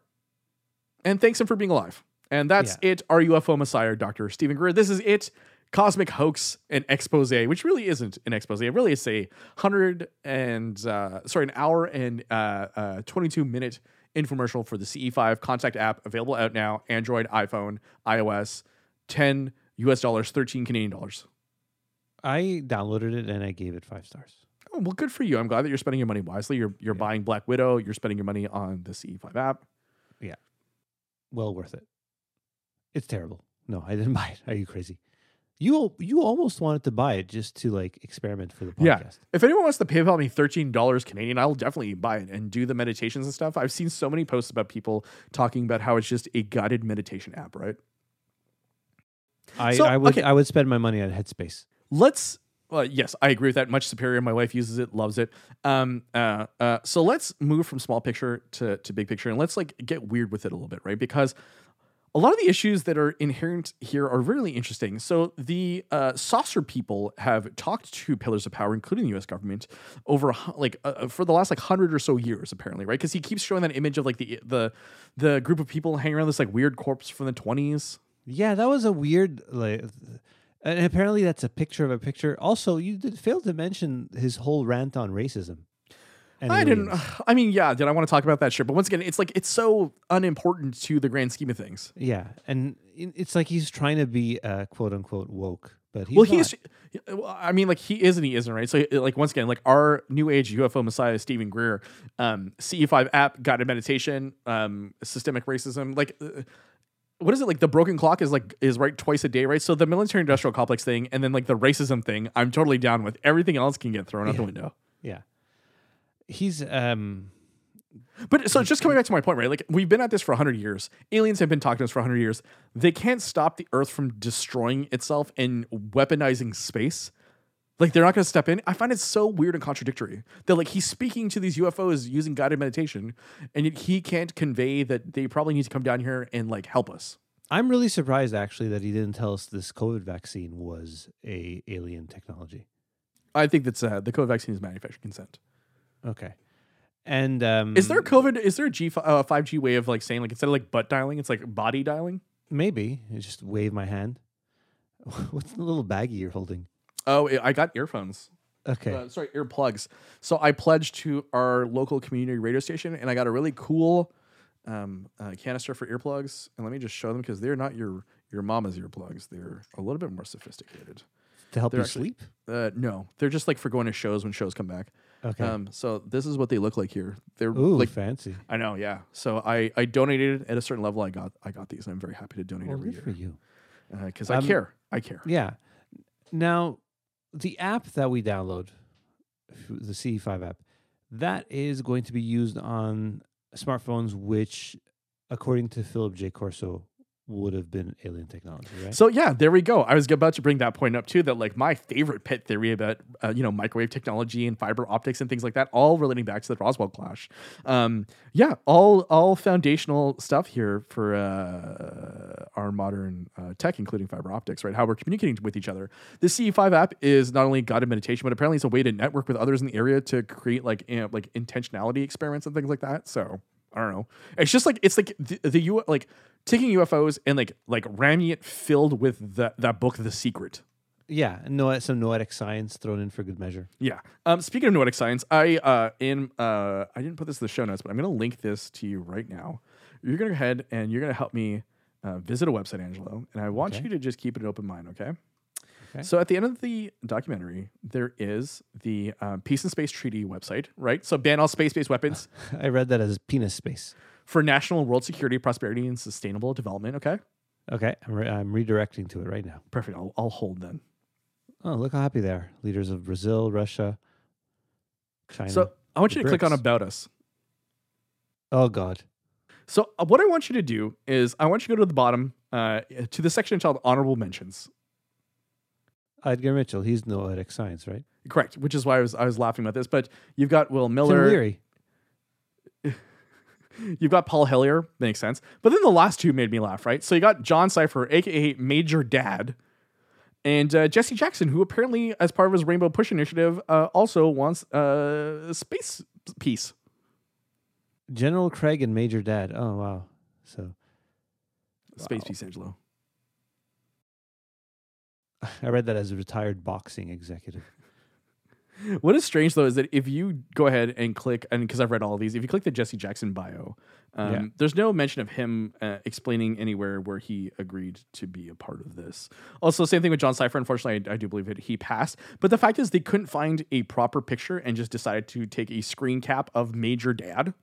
and thanks him for being alive. And that's it. Our UFO Messiah, Doctor Steven Greer. This is it. Cosmic hoax and expose, which really isn't an expose. It really is a hundred and uh, sorry, an hour and uh, uh, 22 minute infomercial for the CE5 contact app available out now. Android, iPhone, iOS, 10 US dollars, 13 Canadian dollars. I downloaded it and I gave it five stars. Oh, well, good for you. I'm glad that you're spending your money wisely. You're you're Yeah. buying Black Widow. You're spending your money on the CE5 app. Yeah. Well worth it. It's terrible. No, I didn't buy it. Are you crazy? You you almost wanted to buy it just to like experiment for the podcast. Yeah. If anyone wants to PayPal me thirteen dollars Canadian, I'll definitely buy it and do the meditations and stuff. I've seen so many posts about people talking about how it's just a guided meditation app, right? I, So, I would okay. I would spend my money on Headspace. Let's. Uh, yes, I agree with that. Much superior. My wife uses it, loves it. Um, uh, uh, so let's move from small picture to to big picture, and let's like get weird with it a little bit, right? Because a lot of the issues that are inherent here are really interesting. So the uh, saucer people have talked to pillars of power, including the U.S. government, over like uh, for the last like hundred or so years, apparently, right? Because he keeps showing that image of like the the the group of people hanging around this like weird corpse from the twenties. Yeah, that was a weird like and apparently that's a picture of a picture. Also, you did fail to mention his whole rant on racism. I didn't. I mean, yeah, did I want to talk about that? Sure, but once again, it's like it's so unimportant to the grand scheme of things. Yeah, and it's like he's trying to be uh, quote unquote woke, but he's well, he's. I mean, like he is and he isn't, right? So, like once again, like our new age UFO messiah, Steven Greer, um, CE5 app, guided meditation, um, systemic racism, like. Uh, what is it like? The broken clock is like is right twice a day, right? So the military industrial complex thing, and then like the racism thing, I'm totally down with. Everything else can get thrown out the window. yeah. He's um But so just coming back to my point, right? Like we've been at this for 100 years. Aliens have been talking to us for 100 years. They can't stop the Earth from destroying itself and weaponizing space. Like they're not going to step in. I find it so weird and contradictory that like he's speaking to these UFOs using guided meditation, and yet he can't convey that they probably need to come down here and like help us. I'm really surprised actually that he didn't tell us this COVID vaccine was a alien technology. I think that's uh, the COVID vaccine is manufactured consent. Okay. And um Is there COVID? Is there a G uh, 5G way of like saying like instead of like butt dialing, it's like body dialing? maybe I just wave my hand. What's the little baggie you're holding? Oh, I got earphones. Okay. uh, sorry, earplugs. So I pledged to our local community radio station, and I got a really cool um, uh, canister for earplugs. And let me just show them because they're not your your mama's earplugs. They're a little bit more sophisticated. to help they're you actually- sleep? Uh, no, they're just like for going to shows when shows come back. Okay. Um, so this is what they look like here. They're Ooh, like fancy. I know, yeah. So I I donated at a certain level. I got I got these, and I'm very happy to donate Well, every good for you. because I Um, care. I care. Yeah. Now, the app that we download, the CE5 app, that is going to be used on smartphones, which, according to Philip J. Corso, would have been alien technology, right? So yeah, there we go. I was about to bring that point up too. That like my favorite pet theory about uh, you know microwave technology and fiber optics and things like that, all relating back to the Roswell clash. Um, yeah, all all foundational stuff here for uh, our modern uh, tech, including fiber optics. Right, how we're communicating with each other. The CE5 app is not only guided meditation, but apparently it's a way to network with others in the area to create like you know, like intentionality experiments and things like that. So. I don't know. It's just like it's like the, the U like taking UFOs and like like ramming it filled with that that book, The Secret. yeah, no, some noetic science thrown in for good measure. Yeah. Um, speaking of noetic science, I uh in uh I didn't put this in the show notes, but I'm gonna link this to you right now. You're gonna go ahead and you're gonna help me uh, visit a website, Angelo, and I want Okay. you to just keep an open mind, okay? Okay. So at the end of the documentary, there is the uh, Peace and Space Treaty website, right? So ban all space-based weapons I read that as penis space. for national and world security, prosperity, and sustainable development. Okay, Okay, I'm, re- I'm redirecting to it right now. perfect. I'll, I'll hold then. Oh, look how happy they are. Leaders of Brazil, Russia, China. So I want you to click on BRICS. About Us. oh, God. So uh, what I want you to do is I want you to go to the bottom uh, to the section called Honorable Mentions. Edgar Mitchell, he's no noetic science, right? Correct, which is why I was I was laughing about this. But you've got Will Tim Miller, Leary. you've got Paul Hellyer, makes sense. But then the last two made me laugh, right? So you got Jon Cypher, aka Major Dad, and uh, Jesse Jackson, who apparently, as part of his Rainbow Push initiative, uh, also wants uh, space peace. General Craig and Major Dad. Oh, wow. So Space Wow. peace, Angelo. I read that as a retired boxing executive. What is strange though is that if you go ahead and click, and because I've read all of these, if you click the Jesse Jackson bio, um, Yeah. there's no mention of him uh, explaining anywhere where he agreed to be a part of this. Also, same thing with Jon Cypher. Unfortunately, I, I do believe it he passed. But the fact is, they couldn't find a proper picture and just decided to take a screen cap of Major Dad.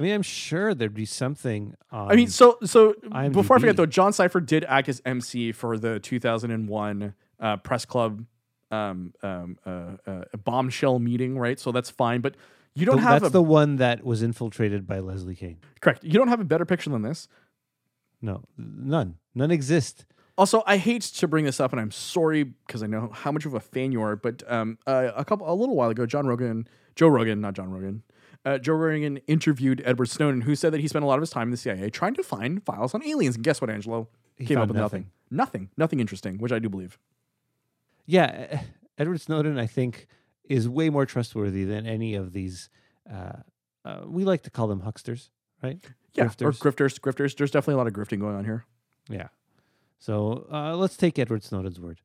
I mean, I'm sure there'd be something on. I mean, so so IMDb. before I forget though, Jon Cypher did act as MC for the 2001 uh, press club um, um, uh, uh, bombshell meeting, right? So that's fine, but you don't the- have that's a the one that was infiltrated by Leslie Kane. correct. You don't have a better picture than this. No, none. None exist. Also, I hate to bring this up, and I'm sorry because I know how much of a fan you are. But um, uh, a couple, a little while ago, John Rogan, Joe Rogan, not John Rogan, uh, Joe Rogan interviewed Edward Snowden, who said that he spent a lot of his time in the CIA trying to find files on aliens. And guess what, Angelo? He Came up with nothing. nothing. Nothing. Nothing interesting, which I do believe. Yeah, Edward Snowden, I think, is way more trustworthy than any of these. Uh, uh, we like to call them hucksters, right? Yeah, or Grifters. grifters, grifters. There's definitely a lot of grifting going on here. Yeah. So uh, let's take Edward Snowden's word.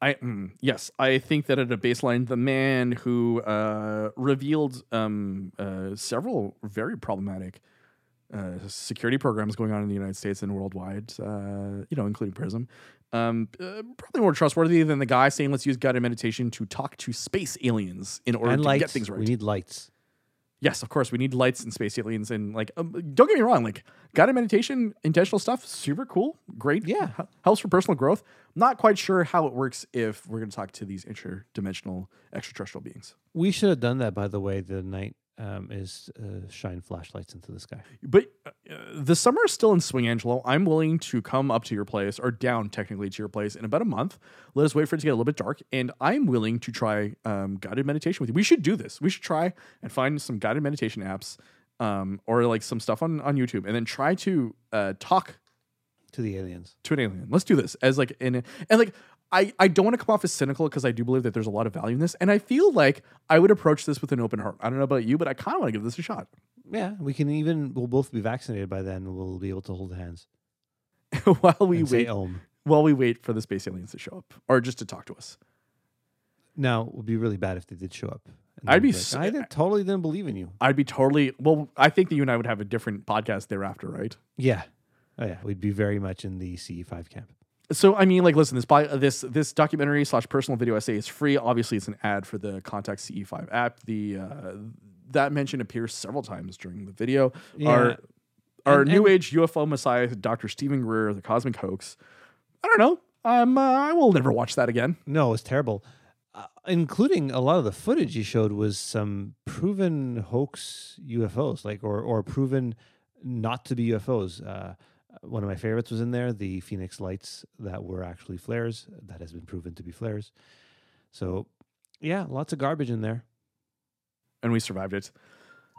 I mm, yes, I think that at a baseline, the man who uh, revealed um, uh, several very problematic uh, security programs going on in the United States and worldwide, uh, you know, including Prism, um, uh, probably more trustworthy than the guy saying let's use guided meditation to talk to space aliens in order and to lights. get things right. We need lights. Yes, of course, we need lights and space aliens, and like, um, don't get me wrong, like guided meditation, intentional stuff, super cool, great, Yeah. h- helps for personal growth. Not quite sure how it works if we're going to talk to these interdimensional extraterrestrial beings. We should have done that, by the way. The night um, is uh, shine flashlights into the sky. But uh, the summer is still in swing, Angelo. I'm willing to come up to your place or down technically to your place in about a month. Let us wait for it to get a little bit dark, and I'm willing to try um, guided meditation with you. We should do this. We should try and find some guided meditation apps, um, or like some stuff on on YouTube, and then try to uh, talk To the aliens. to an alien. Let's do this as like in and like I I don't want to come off as cynical because I do believe that there's a lot of value in this, and I feel like I would approach this with an open heart. I don't know about you, but I kind of want to give this a shot. Yeah, we can even. We'll both be vaccinated by then. We'll be able to hold hands. while we and wait while we wait for the space aliens to show up or just to talk to us. Now, it would be really bad if they did show up. I'd be like, I didn't, totally didn't believe in you. I'd be totally well. I think that you and I would have a different podcast thereafter, right? Yeah. Oh yeah, we'd be very much in the CE5 camp. So I mean, like, listen, this bi- this this documentary slash personal video essay is free. Obviously, it's an ad for the Contact CE5 app. The uh, that mention appears several times during the video. Yeah. Our our And- new and- age UFO messiah, Dr. Steven Greer, the Cosmic Hoax. I don't know. Um, uh, I will never watch that again. No, it's terrible. Uh, including a lot of the footage you showed was some proven hoax UFOs, like or or proven not to be UFOs. One of my favorites was in there, the Phoenix lights that were actually flares. That has been proven to be flares. So, yeah, lots of garbage in there. and we survived it.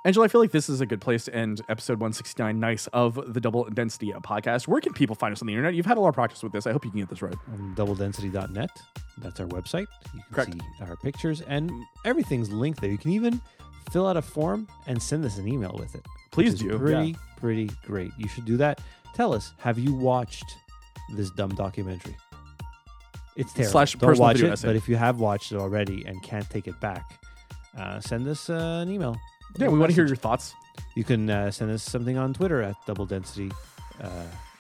Angela, I feel like this is a good place to end episode 169 nice of the Double Density podcast. Where can people find us on the internet? You've had a lot of practice with this. I hope you can get this right. Um, on doubledensity.net. That's our website. You can Correct. see our pictures and everything's linked there. You can even fill out a form and send us an email with it. Please do. Pretty, yeah. pretty great. You should do that. Tell us, have you watched this dumb documentary? It's terrible. Slash Don't personal watch video it, essay. but if you have watched it already and can't take it back, uh, send us uh, an email. Yeah, we want to hear your thoughts. You can uh, send us something on Twitter at Double Density uh,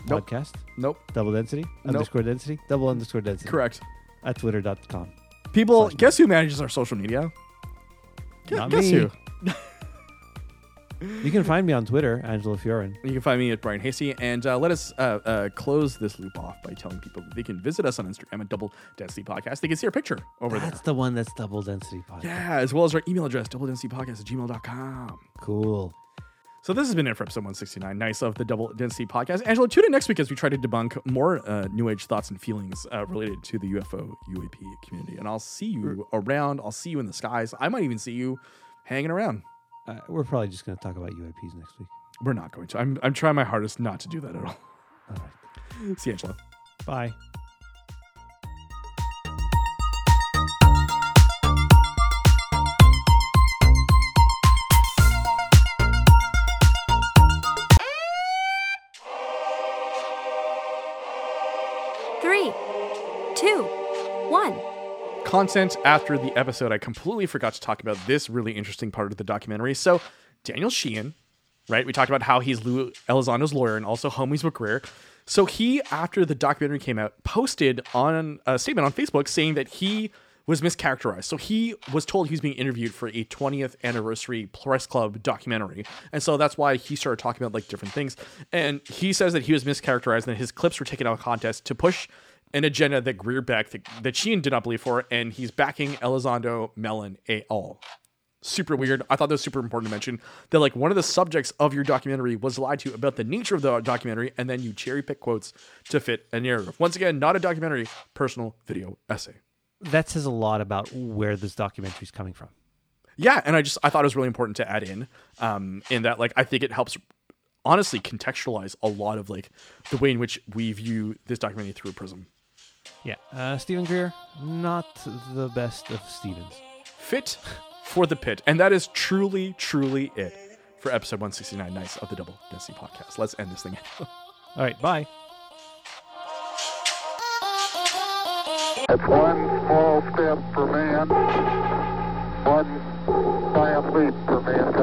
Nope. Podcast. Nope. Double Density Nope. underscore Density. Double underscore Density Correct. at twitter.com. People, Slash guess who manages our social media? Gu- Not guess me. who? You can find me on Twitter, Angela Fiorin. You can find me at Brian Hasty. And uh, let us uh, uh, close this loop off by telling people that they can visit us on Instagram at Double Density Podcast. They can see our picture over That's there. That's the one that's Double Density Podcast. Yeah, as well as our email address, doubledensitypodcast at gmail.com. Cool. So this has been it for episode 169. Nice of the Double Density Podcast. Angela, tune in next week as we try to debunk more uh, New Age thoughts and feelings uh, related to the UFO UAP community. And I'll see you around. I'll see you in the skies. I might even see you hanging around. Uh, we're probably just going to talk about UAPs next week. We're not going to. I'm, I'm trying my hardest not to do that at all. All right. See you, Angela. Bye. Content after the episode, I completely forgot to talk about this really interesting part of the documentary. So, Daniel Sheehan, right? We talked about how he's Lou Elizondo's lawyer and also homies with Greer. So he, after the documentary came out, posted on a statement on Facebook saying that he was mischaracterized. So he was told he was being interviewed for a 20th anniversary press club documentary. And so that's why he started talking about like different things. And he says that he was mischaracterized and that his clips were taken out of context to push an agenda that Greer backed that, that Sheehan did not believe for, and he's backing Elizondo Mellon et al super weird. I thought that was super important to mention that like one of the subjects of your documentary was lied to about the nature of the documentary, and then you cherry pick quotes to fit a narrative. Once again, not a documentary, personal video essay. That says a lot about where this documentary is coming from. yeah, and I just I thought it was really important to add in, um, in that like I think it helps honestly contextualize a lot of like the way in which we view this documentary through a prism. Yeah. Uh, Steven Greer, not the best of Stevens. Fit for the pit, and that is truly, truly it for episode 169 nice of the Double Density podcast. Let's end this thing. All right. Bye. It's one small step for man, one giant leap for mankind.